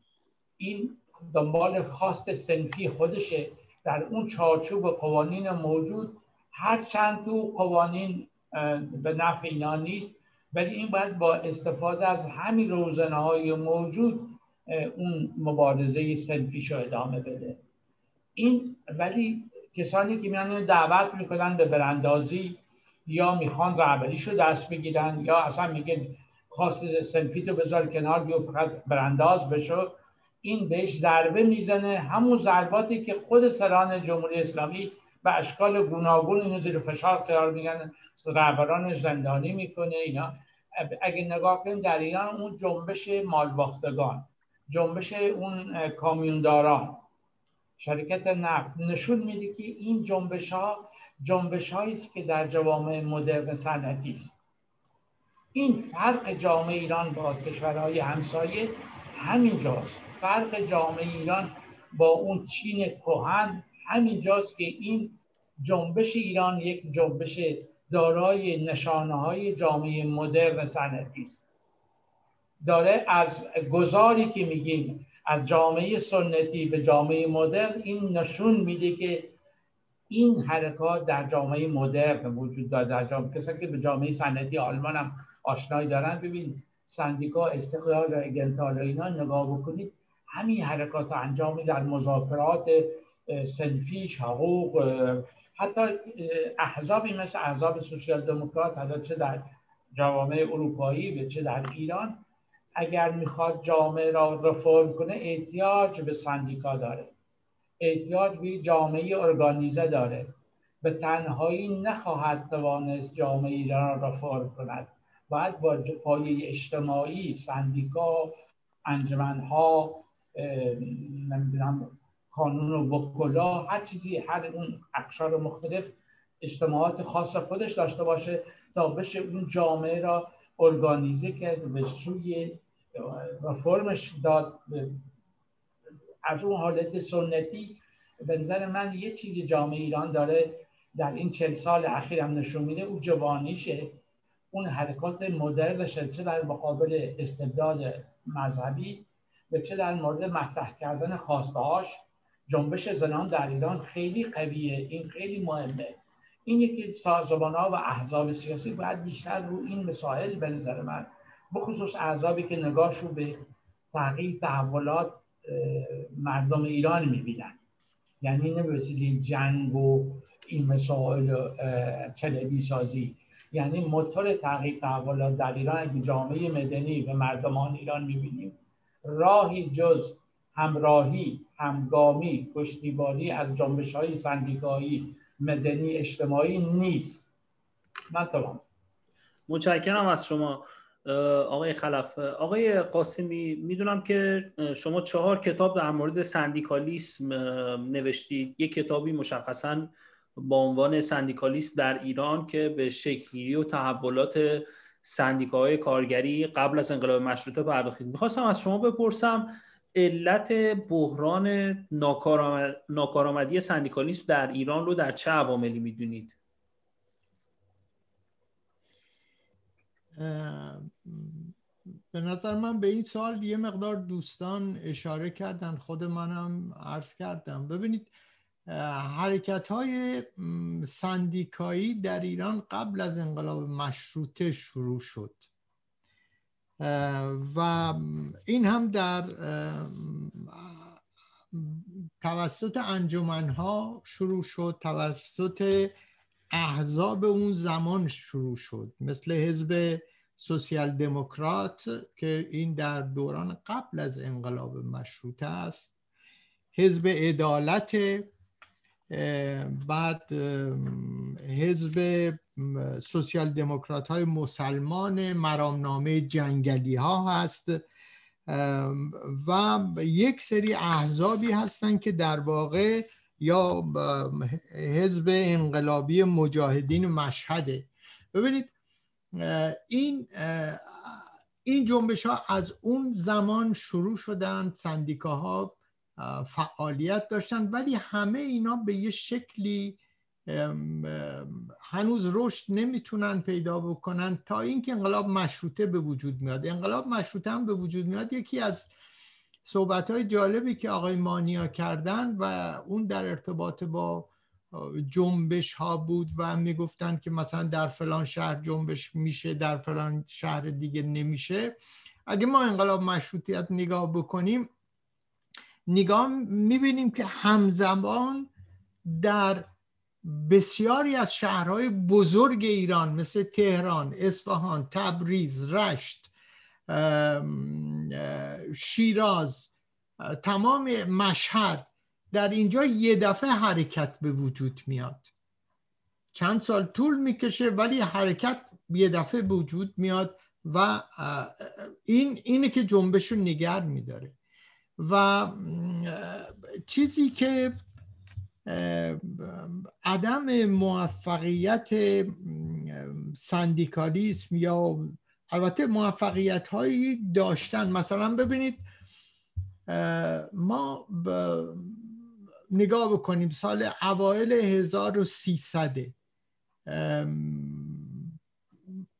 این دنبال خواست سنفی خودشه. در اون چارچوب قوانین موجود هر چند تو قوانین به نفع اینا نیست ولی این باید با استفاده از همین روزنه های موجود اون مبارزه سنفیش رو ادامه بده. این ولی کسانی که میان دعوت می‌کنن به براندازی یا می‌خوان رهبریش رو دست بگیرن یا اصلا میگن خواست سنفی تو بذار کنار بیو فقط برانداز بشو این بهش ضربه می‌زنه. همون ضرباتی که خود سران جمهوری اسلامی به اشکال گوناگون اینو زیر فشار قرار میگن رهبران زندانی می‌کنه اینا. اگه نگاه کنیم در ایران اون جنبش مالباختگان جنبش اون کامیونداران شرکت نفت نشون میده که این جنبش ها جنبش است که در جوامع مدرن صنعتی است. این فرق جامعه ایران با کشورهای همسایه همینجاست فرق جامعه ایران با اون چین کهن همینجاست که این جنبش ایران یک جنبش دارای نشانه های جامعه مدرن صنعتی است. داره از گذاری که میگیم از جامعه سنتی به جامعه مدرن این نشون میده که این حرکات در جامعه مدرن وجود داره. در جامعه کسایی که به جامعه سنتی آلمان هم آشنایی دارن ببین سندیکا استقلال اگنتال اینا نگاه بکنید همین حرکات انجام در مذاکرات سنفیش حقوق حتی احزابی مثل احزاب سوسیال دموکرات حتی چه در جوامع اروپایی و چه در ایران اگر می‌خواد جامعه را رفرم کنه احتیاج به سندیکا داره. احتیاج به جامعه ارگانیزه داره. به تنهایی نخواهد توانست جامعه ایران را رفرم کند. باید با پایه اجتماعی سندیکا انجمنها نمی‌دونم کانون و وکلا هر چیزی هر اون اقشار مختلف اجتماعات خاص خودش داشته باشه تا بشه اون جامعه را ارگانیزه کرد به سوی و فرمش داد از اون حالت سنتی. به نظر من یه چیزی جامعه ایران داره در این چل سال اخیر هم نشون میده. اون جوانیشه. اون حرکات مدرنش چه در مقابل استبداد مذهبی و چه در مورد مطرح کردن خواستهاش جنبش زنان در ایران خیلی قویه. این خیلی مهمه. این یکی سازمان و احزاب سیاسی باید بیشتر رو این مسائل به نظر من بخصوص احزابی که نگاهشون به تغییر تحولات مردم ایران می‌بینن. یعنی نه به جنگ و این مسائل کلبی سازی یعنی موتور تغییر تحولات در ایران اگه جامعه مدنی و مردمان ایران می‌بینیم راهی جز همراهی همگامی پشتیبانی از جنبش های سندیکایی مدنی اجتماعی نیست. من تمام متشکرم از شما آقای خلف. آقای قاسمی می‌دونم که شما چهار کتاب در مورد سندیکالیسم نوشتید. یک کتابی مشخصا با عنوان سندیکالیسم در ایران که به شکلی و تحولات سندیکاهای کارگری قبل از انقلاب مشروطه پرداختید. می‌خواستم از شما بپرسم علت بحران ناکارآمدی سندیکالیسم در ایران رو در چه عواملی می‌دونید؟ به نظر من به این سوال یه مقدار دوستان اشاره کردن خود منم عرض کردم. ببینید حرکت های سندیکایی در ایران قبل از انقلاب مشروطه شروع شد. و این هم در توسط انجمنها شروع شد توسط احزاب اون زمان شروع شد مثل حزب سوسیال دموکرات که این در دوران قبل از انقلاب مشروطه است حزب عدالت بعد حزب سوسیال دموکرات های مسلمان مرامنامه جنگلی ها هست و یک سری احزابی هستند که در واقع یا حزب انقلابی مجاهدین مشهده. ببینید این این جنبش ها از اون زمان شروع شدن سندیکاها فعالیت داشتن ولی همه اینا به یه شکلی هنوز رشد نمی‌تونن پیدا بکنن تا اینکه انقلاب مشروطه به وجود میاد. انقلاب مشروطه هم به وجود میاد. یکی از صحبت های جالبی که آقای مانیا کردن و اون در ارتباط با جنبش ها بود و می‌گفتن که مثلا در فلان شهر جنبش میشه در فلان شهر دیگه نمیشه. اگه ما انقلاب مشروطیت نگاه بکنیم نگاه می‌بینیم که همزمان در بسیاری از شهرهای بزرگ ایران مثل تهران، اصفهان، تبریز، رشت، شیراز تمام مشهد در اینجا یه دفعه حرکت به وجود میاد. چند سال طول می‌کشه ولی حرکت یه دفعه به وجود میاد و این اینه که جنبش رو نگر میداره. و چیزی که عدم موفقیت سندیکالیسم یا البته موفقیت هایی داشتن. مثلا ببینید ما نگاه بکنیم سال اوایل 1300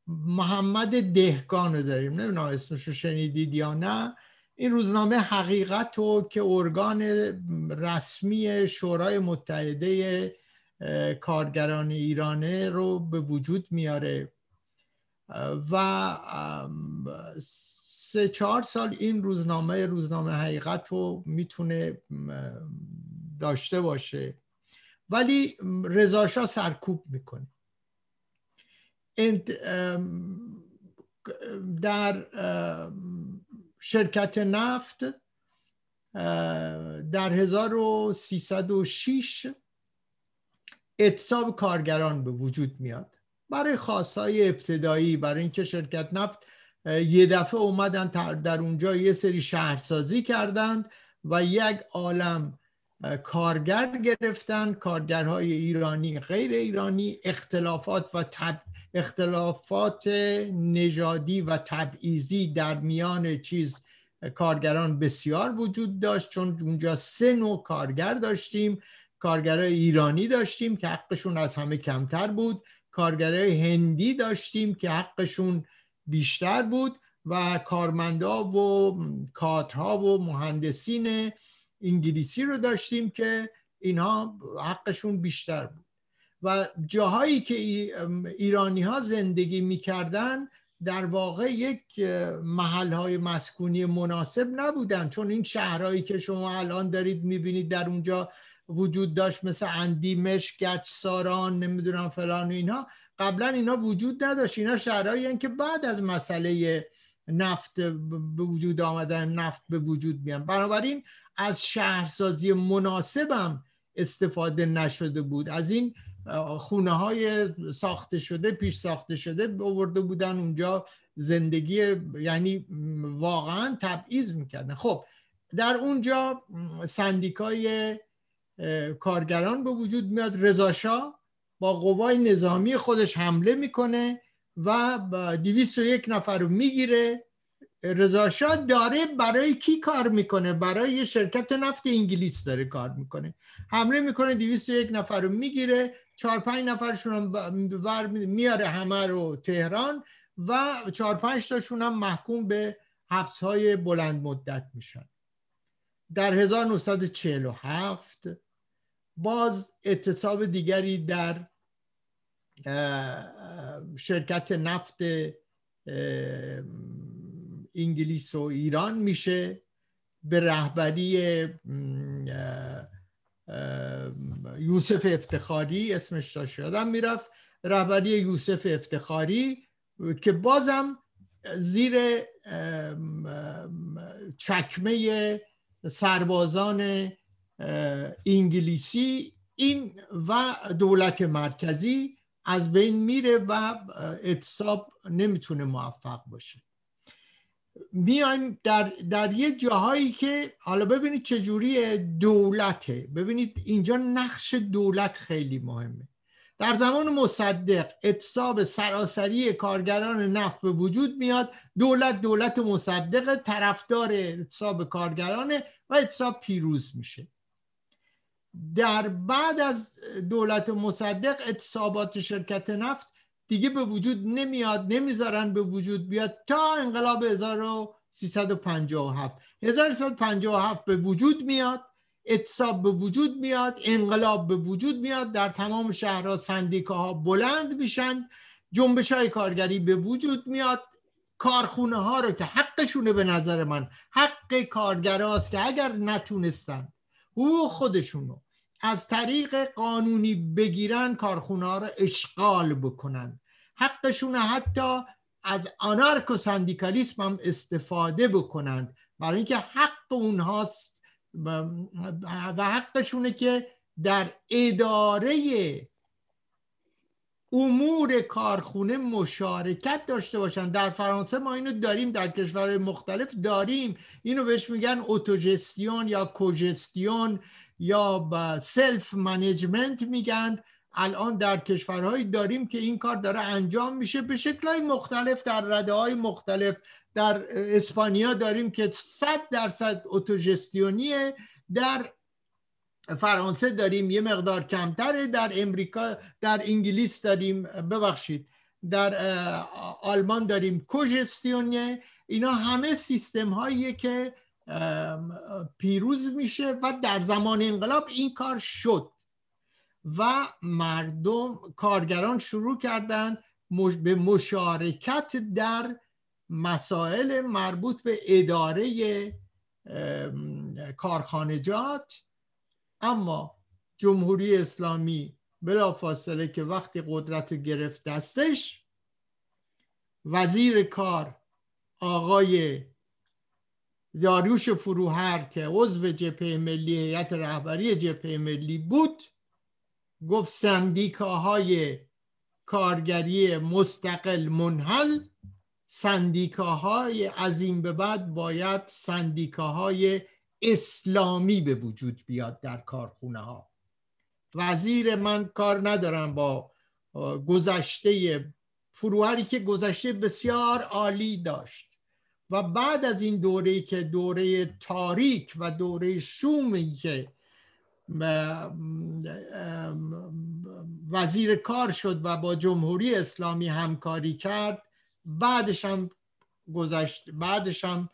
محمد دهگان رو داریم. نمی‌دونم اسمش رو شنیدید یا نه. این روزنامه حقیقت رو که ارگان رسمی شورای متحده کارگران ایرانه رو به وجود میاره. و سه چهار سال این روزنامه روزنامه حقیقت رو می‌تونه داشته باشه. ولی رضاشاه سرکوب می‌کنه. در شرکت نفت در 1306 اتصاب کارگران به وجود میاد. برای خواستهای ابتدایی برای اینکه شرکت نفت یه دفعه اومدن در اونجا یه سری شهرسازی کردند و یک عالم کارگر گرفتن. کارگرهای ایرانی غیر ایرانی اختلافات و تب... اختلافات نژادی و تبعیضی در میان چیز کارگران بسیار وجود داشت چون اونجا سه نوع کارگر داشتیم. کارگرای ایرانی داشتیم که حقشون از همه کمتر بود. کارگرای هندی داشتیم که حقشون بیشتر بود. و کارمندا و کادرها و مهندسین انگلیسی رو داشتیم که اینها حقشون بیشتر بود. و جاهایی که ایرانی ها زندگی می‌کردن در واقع یک محل های مسکونی مناسب نبودن. چون این شهرهایی که شما الان دارید می‌بینید در اونجا وجود داشت مثل اندیمش گچ ساران نمی‌دونم فلان و اینها قبلا اینا وجود نداشت. اینا شهرهایی که بعد از مسئله نفت به وجود آمدن نفت به وجود میان. بنابراین از شهرسازی مناسبم استفاده نشده بود. از این خونه های ساخته شده پیش ساخته شده آورده بودن اونجا زندگی یعنی واقعا تبعیض می‌کردن. خب در اونجا سندیکای کارگران به وجود میاد. رضاشاه با قوای نظامی خودش حمله می‌کنه و یک نفر رو می‌گیره. رضاشاه داره برای کی کار می‌کنه؟ برای شرکت نفت انگلیس داره کار می‌کنه. حمله می‌کنه یک نفر رو می‌گیره. چهار پنج نفرشون هم میاره همه رو تهران و چهار پنج تاشون هم محکوم به حبس های بلند مدت میشن. در 1947 باز اعتصاب دیگری در شرکت نفت انگلیس و ایران میشه به رهبری یوسف افتخاری اسمش تا شدم می‌رفت رهبری یوسف افتخاری که بازم زیر چکمه سربازان انگلیسی این و دولت مرکزی از بین میره و اتصاب نمی‌تونه موفق باشه. میایم در, در یه جاهایی که حالا ببینید چجوری دولته. ببینید اینجا نقش دولت خیلی مهمه. در زمان مصدق اتصاب سراسری کارگران نفت به وجود میاد. دولت دولت مصدق طرفدار اتصاب کارگرانه و اتصاب پیروز میشه. در بعد از دولت مصدق اتصابات شرکت نفت دیگه به وجود نمیاد نمی‌ذارن به وجود بیاد تا انقلاب 1357 1357 به وجود میاد اتصاب به وجود میاد انقلاب به وجود میاد در تمام شهرها سندیکاها بلند میشن جنبش های کارگری به وجود میاد. کارخونه ها رو که حقشونه به نظر من حق کارگراست که اگر نتونستن حقوق خودشونو از طریق قانونی بگیرن کارخونه ها رو اشغال بکنن. حقشون حتی از آنارکو سندیکالیسم هم استفاده بکنند. برای اینکه حق اونهاست و حقشونه که در اداره امور کارخونه مشارکت داشته باشن. در فرانسه ما اینو داریم در کشورهای مختلف داریم. اینو بهش میگن اوتوژستیون یا cogestion یا self-management میگن. الان در کشورهایی داریم که این کار داره انجام میشه. به شکلهای مختلف در رده های مختلف. در اسپانیا داریم که صد درصد اوتوژستیونیه در فرانسه داریم یه مقدار کمتره. در امریکا در انگلیس داریم ببخشید. در آلمان داریم کوژستیونیه. اینا همه سیستم هاییه که پیروز میشه و در زمان انقلاب این کار شد و مردم کارگران شروع کردن به مشارکت در مسائل مربوط به اداره کارخانجات اما جمهوری اسلامی بلا فاصله که وقتی قدرت گرفت دستش وزیر کار آقای داریوش فروهر که عضو جبهه ملی هیئت رهبری جبهه ملی بود گفت سندیکاهای کارگری مستقل منحل سندیکاهای از این به بعد باید سندیکاهای اسلامی به وجود بیاد در کارخونه ها. وزیر من کار ندارم با گذشته فروهری که گذشته بسیار عالی داشت. و بعد از این دوره که دوره تاریک و دوره شومی که وزیر کار شد و با جمهوری اسلامی همکاری کرد بعدش هم گذشت بعدش هم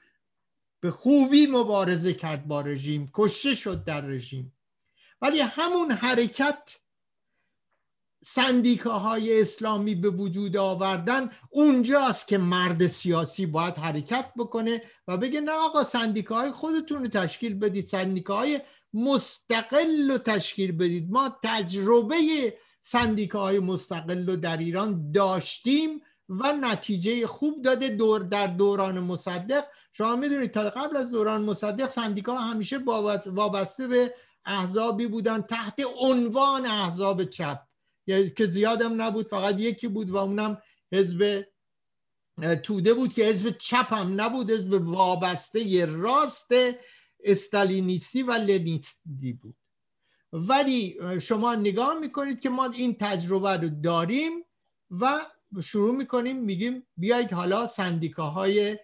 به خوبی مبارزه کرد با رژیم کشته شد در رژیم. ولی همون حرکت سندیکاهای اسلامی به وجود آوردن اونجاست که مرد سیاسی باید حرکت بکنه و بگه نه آقا سندیکاهای خودتون رو تشکیل بدید سندیکاهای مستقل رو تشکیل بدید. ما تجربه سندیکاهای مستقل رو در ایران داشتیم و نتیجه خوب داده دور در دوران مصدق. شما می‌دونید تا قبل از دوران مصدق سندیکا همیشه وابسته به احزابی بودن تحت عنوان احزاب چپ. یعنی که زیادم نبود فقط یکی بود و اونم حزب توده بود که حزب چپ هم نبود حزب وابسته راست استالینیستی و لنیستی بود. ولی شما نگاه می‌کنید که ما این تجربه رو داریم و شروع می‌کنیم میگیم بیایید حالا سندیکاهای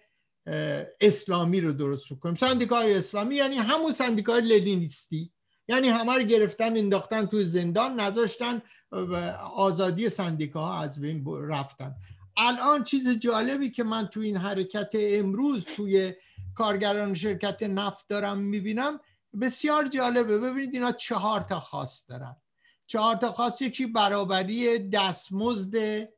اسلامی رو درست بکنیم. سندیکاهای اسلامی یعنی همون سندیکای لنینیستی. یعنی همه رو گرفتن انداختن توی زندان نذاشتن آزادی سندیکاها از بین رفتن. الان چیز جالبی که من تو این حرکت امروز توی کارگران شرکت نفت دارم می‌بینم بسیار جالبه. ببینید اینا چهار تا خاص دارن. چهار تا خاص یکی برابری دستمزد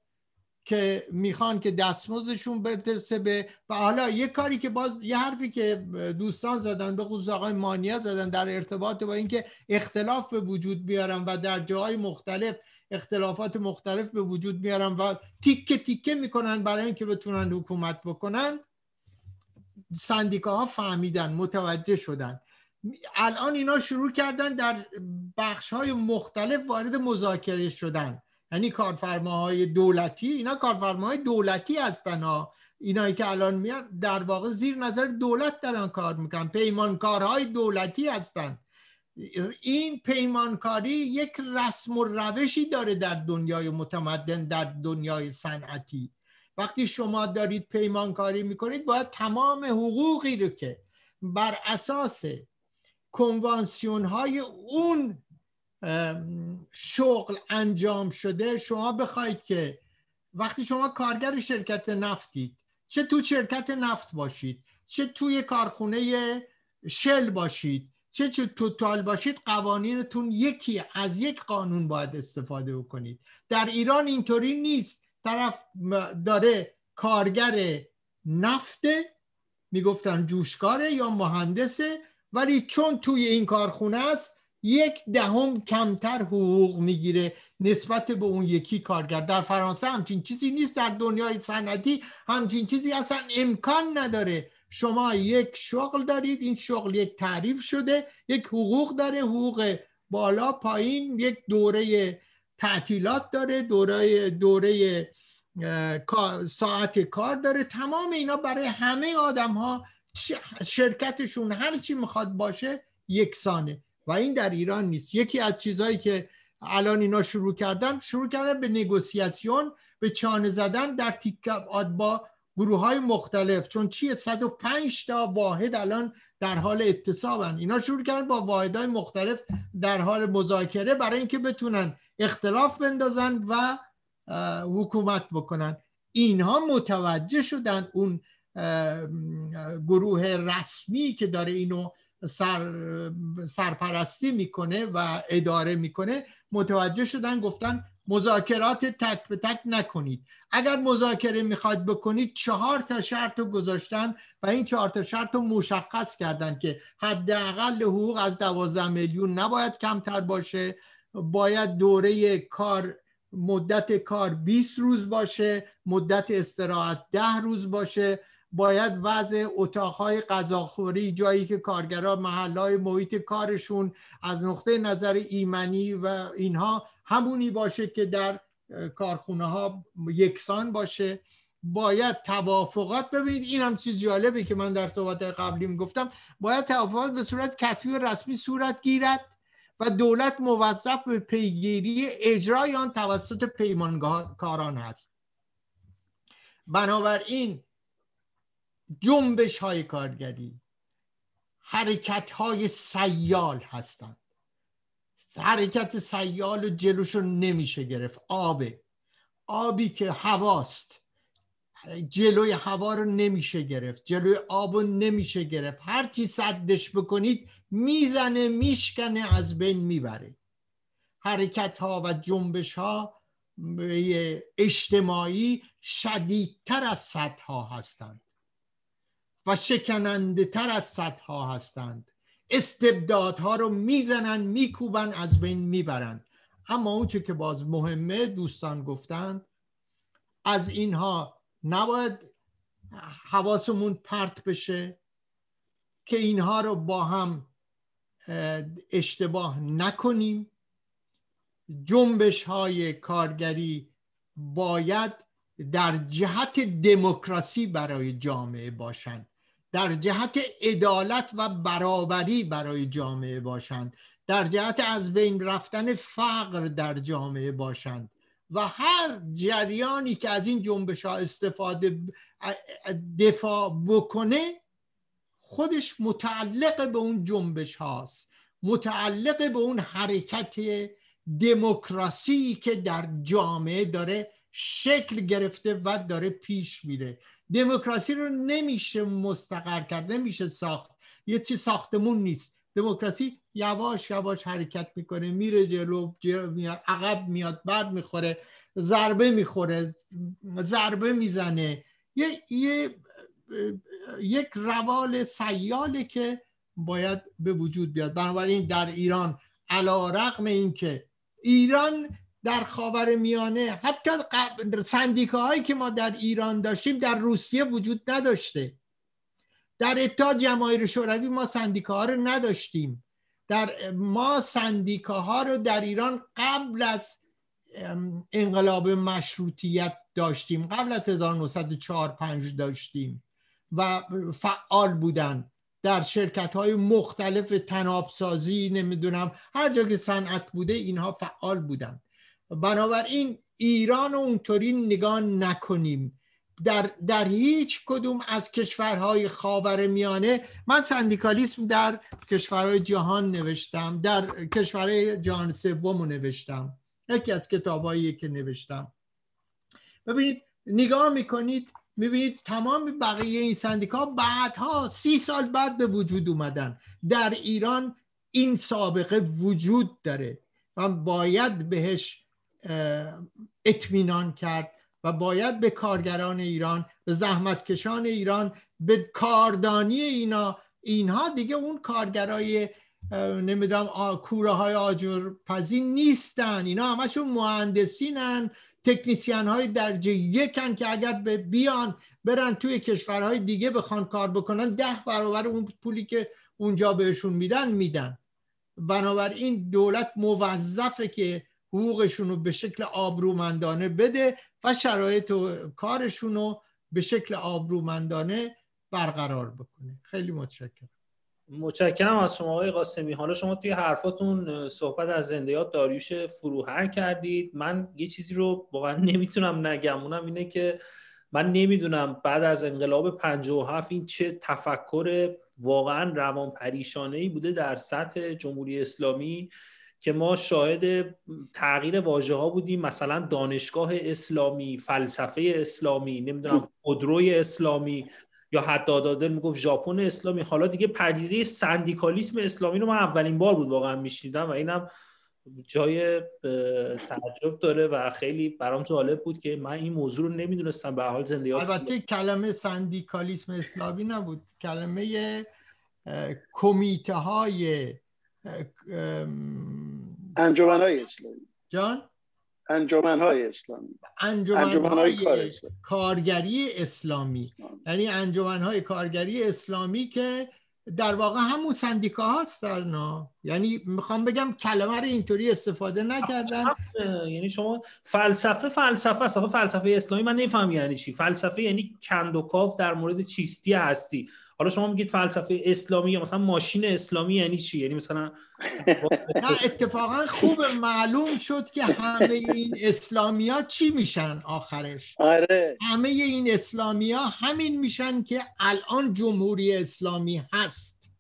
که می‌خوان که دستمزدشون برسه به و حالا یه کاری که باز یه حرفی که دوستان زدن به خصوص آقای مانیا زدن در ارتباط با اینکه اختلاف به وجود بیارن و در جاهای مختلف اختلافات مختلف به وجود بیارن و تیکه تیکه می‌کنن برای اینکه بتونن حکومت بکنن سندیکاها فهمیدن متوجه شدن. الان اینا شروع کردن در بخش های مختلف وارد مذاکره شدن. یعنی کارفرماهای دولتی اینا کارفرماهای دولتی هستن ها. اینایی که الان میان در واقع زیر نظر دولت دارن کار می‌کنن. پیمانکارهای دولتی هستن. این پیمانکاری یک رسم و روشی داره در دنیای متمدن در دنیای صنعتی. وقتی شما دارید پیمانکاری می‌کنید باید تمام حقوقی رو که بر اساس کنوانسیون های اون شغل انجام شده شما بخواید که وقتی شما کارگر شرکت نفتید چه تو شرکت نفت باشید چه توی کارخونه شل باشید چه چه توتال باشید قوانینتون یکی از یک قانون باید استفاده بکنید. در ایران اینطوری نیست. طرف داره کارگر نفته می‌گفتن جوشکاره یا مهندسه ولی چون توی این کارخونه است یک دهم کمتر حقوق می‌گیره نسبت به اون یکی کارگر. در فرانسه همچین چیزی نیست در دنیای صنعتی همچین چیزی اصلا امکان نداره. شما یک شغل دارید این شغل یک تعریف شده یک حقوق داره حقوق بالا پایین یک دوره تعطیلات داره دوره دوره ساعت کار داره. تمام اینا برای همه آدم ها شرکتشون هر چی می‌خواد باشه یکسانه. و این در ایران نیست. یکی از چیزهایی که الان اینا شروع کردن شروع کردن به نگوسیاسیون به چانه زدن در تیکات با گروه های مختلف. چون چیه؟ 105 تا واحد الان در حال اتصابن. اینا شروع کردن با واحدهای مختلف در حال مذاکره برای اینکه بتونن اختلاف بندازن و حکومت بکنن. اینها متوجه شدن اون گروه رسمی که داره اینو سر سرپرستی می‌کنه و اداره می‌کنه متوجه شدن گفتن مذاکرات تک به تک نکنید. اگر مذاکره می‌خواد بکنید چهار تا شرط رو گذاشتن و این چهار تا شرط رو مشخص کردن که حداقل حقوق از دوازده میلیون نباید کمتر باشه. باید دوره کار مدت کار 20 روز باشه مدت استراحت ده روز باشه. باید وضع اتاقهای غذاخوری جایی که کارگرها محلهای محیط کارشون از نقطه نظر ایمنی و اینها همونی باشه که در کارخونه ها یکسان باشه. باید توافقات ببینید. این هم چیز جالبه که من در صحبت قبلی گفتم. باید توافقات به صورت کتبی و رسمی صورت گیرد و دولت موظف به پیگیری اجرای آن توسط پیمانکاران هست. بنابراین جنبش های کارگری. حرکت های سیال هستند. حرکت سیال و جلوش نمیشه گرفت. آبه. آبی که هواست. جلوی هوا رو نمیشه گرفت. جلوی آب رو نمیشه گرفت. هر چی صدش بکنید می‌زنه میشکنه از بین می‌بره. حرکت ها و جنبش ها اجتماعی شدیدتر از ها هستند. و شکننده تر از ها هستند. استبدادها رو می‌زنن میکوبن از بین می‌برند اما اون که باز مهمه دوستان گفتند از اینها نباید حواسمون پرت بشه که اینها رو با هم اشتباه نکنیم. جنبش های کارگری باید در جهت دموکراسی برای جامعه باشند در جهت عدالت و برابری برای جامعه باشند. در جهت از بین رفتن فقر در جامعه باشند. و هر جریانی که از این جنبش ها استفاده دفاع بکنه خودش متعلق به اون جنبش هاست. متعلق به اون حرکت دموکراسی که در جامعه داره شکل گرفته و داره پیش میره. دموکراسی رو نمیشه مستقر کرد نمیشه ساخت. یه چی ساختمون نیست. دموکراسی یواش یواش حرکت می‌کنه میره جلو, جلو میاد عقب میاد بعد می‌خوره ضربه می‌خوره ضربه می‌زنه. یه, یه یک روال سیاله که باید به وجود بیاد. بنابراین در ایران علا رقم این که ایران در خاور میانه. حتی سندیکاهایی که ما در ایران داشتیم در روسیه وجود نداشته. در اتحاد جماهیر شوروی ما سندیکاها رو نداشتیم. در ما سندیکاها رو در ایران قبل از انقلاب مشروطیت داشتیم. قبل از 1904 5 داشتیم و فعال بودن در شرکت های مختلف تنابسازی نمی‌دونم هر جا که صنعت بوده اینها فعال بودن. بنابراین ایران اونطوری نگاه نکنیم. در, در هیچ کدوم از کشورهای خاور میانه من سندیکالیسم در کشورهای جهان نوشتم در کشورهای جهان سوم نوشتم. یکی از کتابهایی که نوشتم. ببینید نگاه می‌کنید می‌بینید تمام بقیه این سندیکا بعدها سی سال بعد به وجود اومدن. در ایران این سابقه وجود داره. و باید بهش اطمینان کرد و باید به کارگران ایران به زحمتکشان ایران به کاردانی اینا اینها دیگه اون کارگرای نمی‌دونم کوره های آجر پذین نیستن. اینا همشون مهندسینن تکنیسیان های درجه یکن که اگر به بیان برن توی کشورهای دیگه بخوان کار بکنن ده برابر اون پولی که اونجا بهشون میدن میدن. بنابراین دولت موظفه که حقوقشون رو به شکل آبرومندانه بده و شرایط و کارشون رو به شکل آبرومندانه برقرار بکنه. خیلی متشکرم. متشکرم از شما آقای قاسمی. حالا شما توی حرفاتون صحبت از زندیات داریوش فروهر کردید. من یه چیزی رو واقعا نمی‌تونم نگم. اونم اینه که من نمی‌دونم بعد از انقلاب 57 این چه تفکر واقعا روان پریشانه ای بوده در سطح جمهوری اسلامی. که ما شاهد تغییر واژه ها بودیم. مثلا دانشگاه اسلامی فلسفه اسلامی نمی‌دونم خودروی اسلامی یا حتی دادل می‌گفت ژاپن اسلامی. حالا دیگه پدیده سندیکالیسم اسلامی رو من اولین بار بود واقعا میشنیدم و اینم جای تعجب داره و خیلی برام جالب بود که من این موضوع رو نمی‌دونستم. به حال زندگی البته کلمه سندیکالیسم اسلامی نبود. کلمه کمیته های انجمن های اسلامی. جان؟ انجمن های اسلامی انجمن های کارگری اسلامی. یعنی انجمن های کارگری اسلامی که در واقع همون سندیکا هستن یعنی می‌خوام بگم کلمه رو اینطوری استفاده نکردن. یعنی شما فلسفه فلسفه است. فلسفه اسلامی من نفهم یعنی چی. فلسفه یعنی کندوکاف در مورد چیستی هستی. حالا شما میگید فلسفه اسلامی یا مثلا ماشین اسلامی یعنی چی؟ یعنی مثلا نه اتفاقا خوب معلوم شد که همه این اسلامی ها چی میشن آخرش؟ آره. همه این اسلامی ها همین میشن که الان جمهوری اسلامی هست.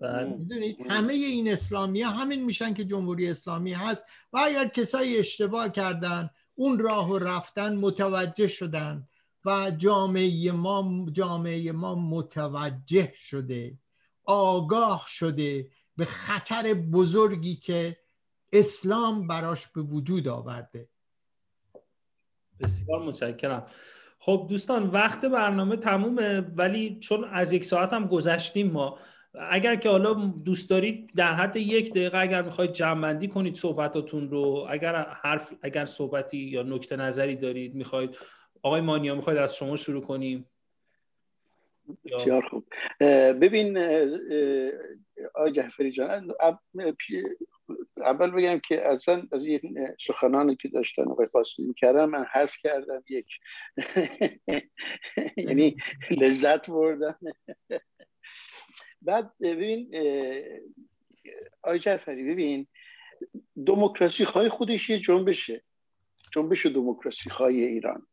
بله. می‌دونید؟ همه این اسلامی ها همین میشن که جمهوری اسلامی هست و اگر کسایی اشتباه کردن اون راه و رفتن متوجه شدن. و جامعه ما جامعه ما متوجه شده آگاه شده به خطر بزرگی که اسلام براش به وجود آورده. بسیار متشکرم. خب دوستان وقت برنامه تمومه ولی چون از یک ساعت هم گذشتیم ما اگر که حالا دوست دارید در حد یک دقیقه اگر می‌خواید جمعبندی کنید صحبتاتون رو اگر حرف اگر صحبتی یا نکته نظری دارید می‌خواید آقای مانیا می‌خواید از شما شروع کنیم؟ بسیار خوب. ببین آقای جعفری جان اول بگم که اصلا از این سخنانی که داشتن آقای قاسمی کردن من حس کردم یک یعنی لذت بردم. بعد ببین آقای جعفری ببین دموکراسی خواهی خودش یه جنبشه. جنبش دموکراسی خواهی ایران.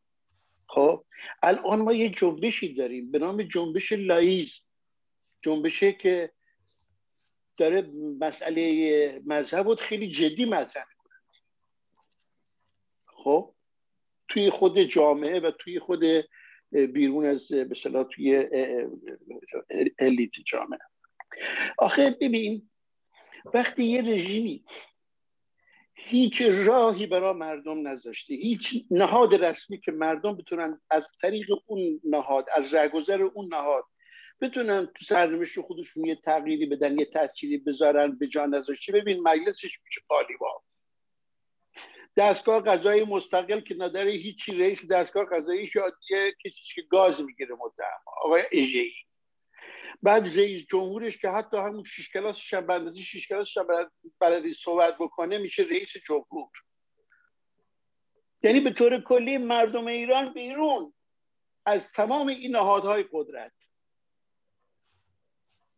خب الان ما یه جنبشی داریم به نام جنبش لایز. جنبشه که داره مسئله مذهب خیلی جدی مطرح کنه خب توی خود جامعه و توی خود بیرون از به توی الیت جامعه. آخه ببین وقتی یه رژیمی هیچ راهی برای مردم نذاشته هیچ نهاد رسمی که مردم بتونن از طریق اون نهاد از رگذر اون نهاد بتونن تو سرنوشت خودشون یه تغییری بدن یه تأثیری بذارن به جان نذاشته ببین مجلسش میشه قالیبا دستگاه غذایی مستقل که نداره هیچی رئیس دستگاه غذایی شاد یه کسی که گاز می‌گیره متهم آقای اژه‌ای. بعد رئیس جمهورش که حتی همون شیش کلاسش هم بندازی شیش کلاسش هم بلدی صحبت بکنه میشه رئیس جمهور. یعنی به طور کلی مردم ایران بیرون از تمام این نهادهای قدرت.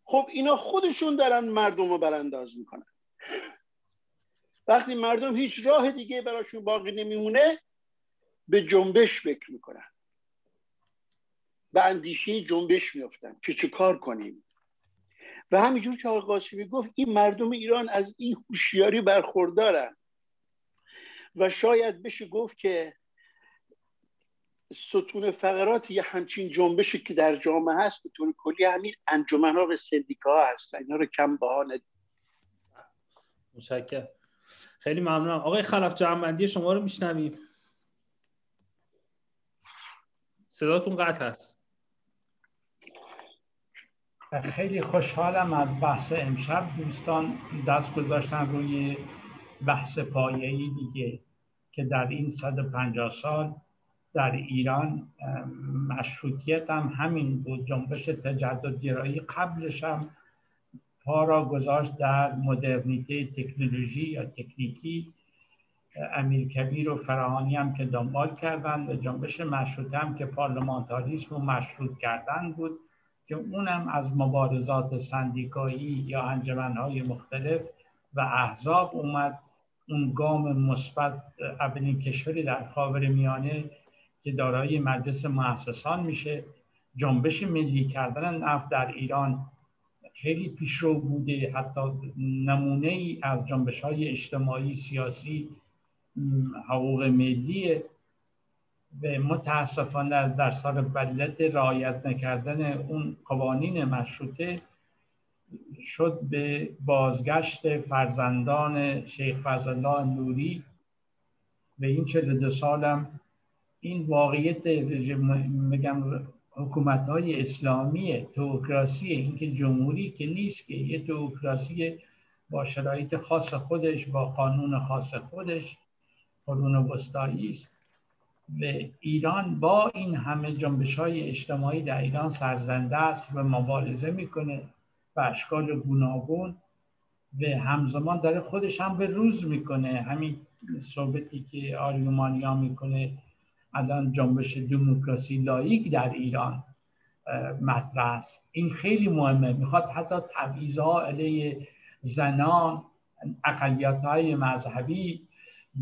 خب اینا خودشون دارن مردم رو برانداز می‌کنن. وقتی مردم هیچ راه دیگه براشون باقی نمیمونه به جنبش فکر می‌کنن. به اندیشه جنبش میفتن که چه کار کنیم. و همینجور که آقای قاسمی گفت این مردم ایران از این هوشیاری برخوردارن. و شاید بشه گفت که ستون فقرات یه همچین جنبشی که در جامعه هست به طور کلی همین انجمن ها و سندیکا هستن. اینا رو کم بها ندید. خیلی ممنونم. آقای خلف جمعبندی شما رو میشنویم. صداتون قطع هست. خیلی خوشحالم از بحث امشب. دوستان دست گذاشتن روی بحث پایه‌ای دیگه که در این 150 سال در ایران مشروطیت هم همین بود. جنبش تجددگرایی قبلش هم پا را گذاشت در مدرنیته تکنولوژی یا تکنیکی. امیر کبیر و فراهانی هم که دنبال کردند و جنبش مشروطه هم که پارلمانتاریسم و مشروط کردن بود. که اونم از مبارزات سندیکایی یا انجمنهای مختلف و احزاب اومد. اون گام مثبت اولین کشوری در خاور میانه که دارای مجلس مؤسسان میشه. جنبش ملی کردن نفت در ایران خیلی پیشرو بوده. حتی نمونه ای از جنبش های اجتماعی سیاسی حقوق ملی و متاسفانه در سال بدلت رعایت نکردن اون قوانین مشروطه شد به بازگشت فرزندان شیخ فضل نوری. و این دو سالم این واقعیت میگم حکومت های اسلامی توکراسی اینکه جمهوری که نیست که یه توکراسی با شرایط خاص خودش با قانون خاص خودش قانون وسطایی است. و ایران با این همه جنبش های اجتماعی در ایران سرزنده است و مبارزه می‌کنه به اشکال گوناگون و همزمان داره خودش هم به روز می‌کنه. همین صحبتی که آریومانیا می‌کنه الان جنبش دموکراسی لایک در ایران مطرح است. این خیلی مهمه. می‌خواد حتی تبعیضها علیه زنان اقلیت های مذهبی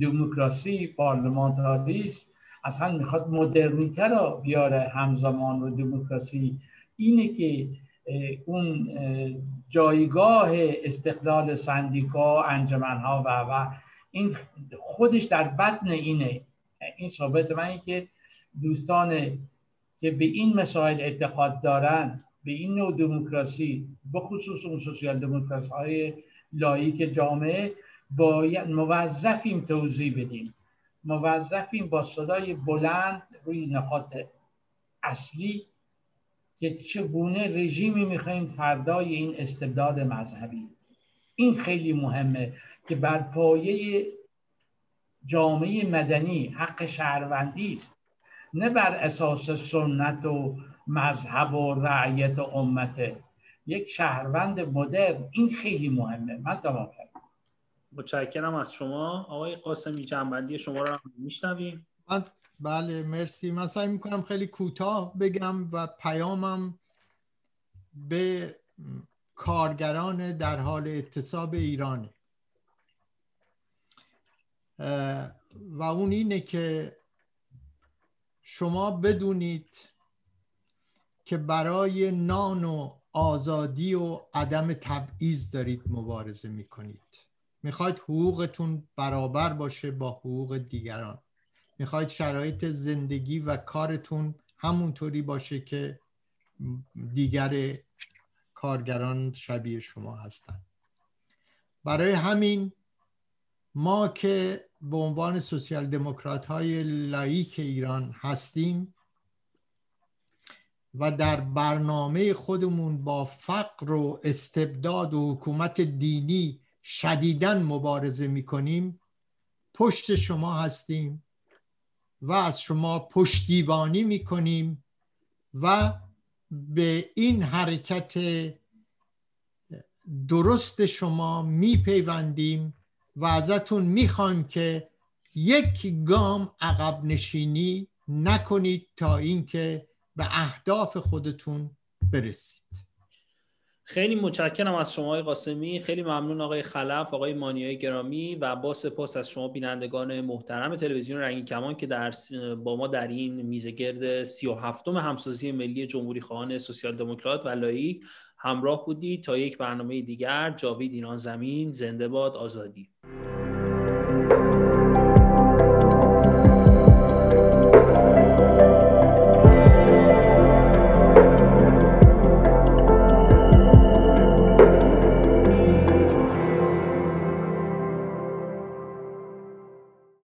دموکراسی پارلمانتاریسم اصلا می‌خواد مدرنیته را بیاره همزمان و دموکراسی. اینه که اون جایگاه استقلال سندیکا انجمنها و و این خودش در بطن اینه. این ثابت من که دوستان که به این مسائل اعتقاد دارن به این نوع دموکراسی به خصوص اون سوسیال دموکراسی های لایک جامعه باید موظفیم توضیح بدیم. موظفیم با صدای بلند روی نقاط اصلی که چگونه رژیمی می‌خوایم فردای این استبداد مذهبی. این خیلی مهمه که بر پایه جامعه مدنی حق شهروندی است. نه بر اساس سنت و مذهب و رعیت و امته. یک شهروند مدرن این خیلی مهمه. من تمام متشکرم از شما. آقای قاسمی جنبندی شما رو میشنویم. بله مرسی. من سعی می‌کنم خیلی کوتاه بگم و پیامم به کارگران در حال اعتصاب ایرانه. و اون اینه که شما بدونید که برای نان و آزادی و عدم تبعیض دارید مبارزه می‌کنید. می‌خواید حقوقتون برابر باشه با حقوق دیگران. می‌خواید شرایط زندگی و کارتون همونطوری باشه که دیگر کارگران شبیه شما هستند برای همین ما که به عنوان سوسیال دموکرات های لایک ایران هستیم و در برنامه خودمون با فقر و استبداد و حکومت دینی شدیدن مبارزه می‌کنیم. پشت شما هستیم و از شما پشتیبانی می‌کنیم و به این حرکت درست شما میپیوندیم و ازتون می‌خوایم که یک گام عقب نشینی نکنید تا اینکه به اهداف خودتون برسید. خیلی متشکرم از شما آقای قاسمی. خیلی ممنون آقای خلف آقای مانیای گرامی و با سپاس از شما بینندگان محترم تلویزیون رنگین کمان که در با ما در این میزه گرد 37 همسازی ملی جمهوری خواهان سوسیال دموکرات و لایک همراه بودید. تا یک برنامه دیگر جاوید ایران زمین زنده باد آزادی.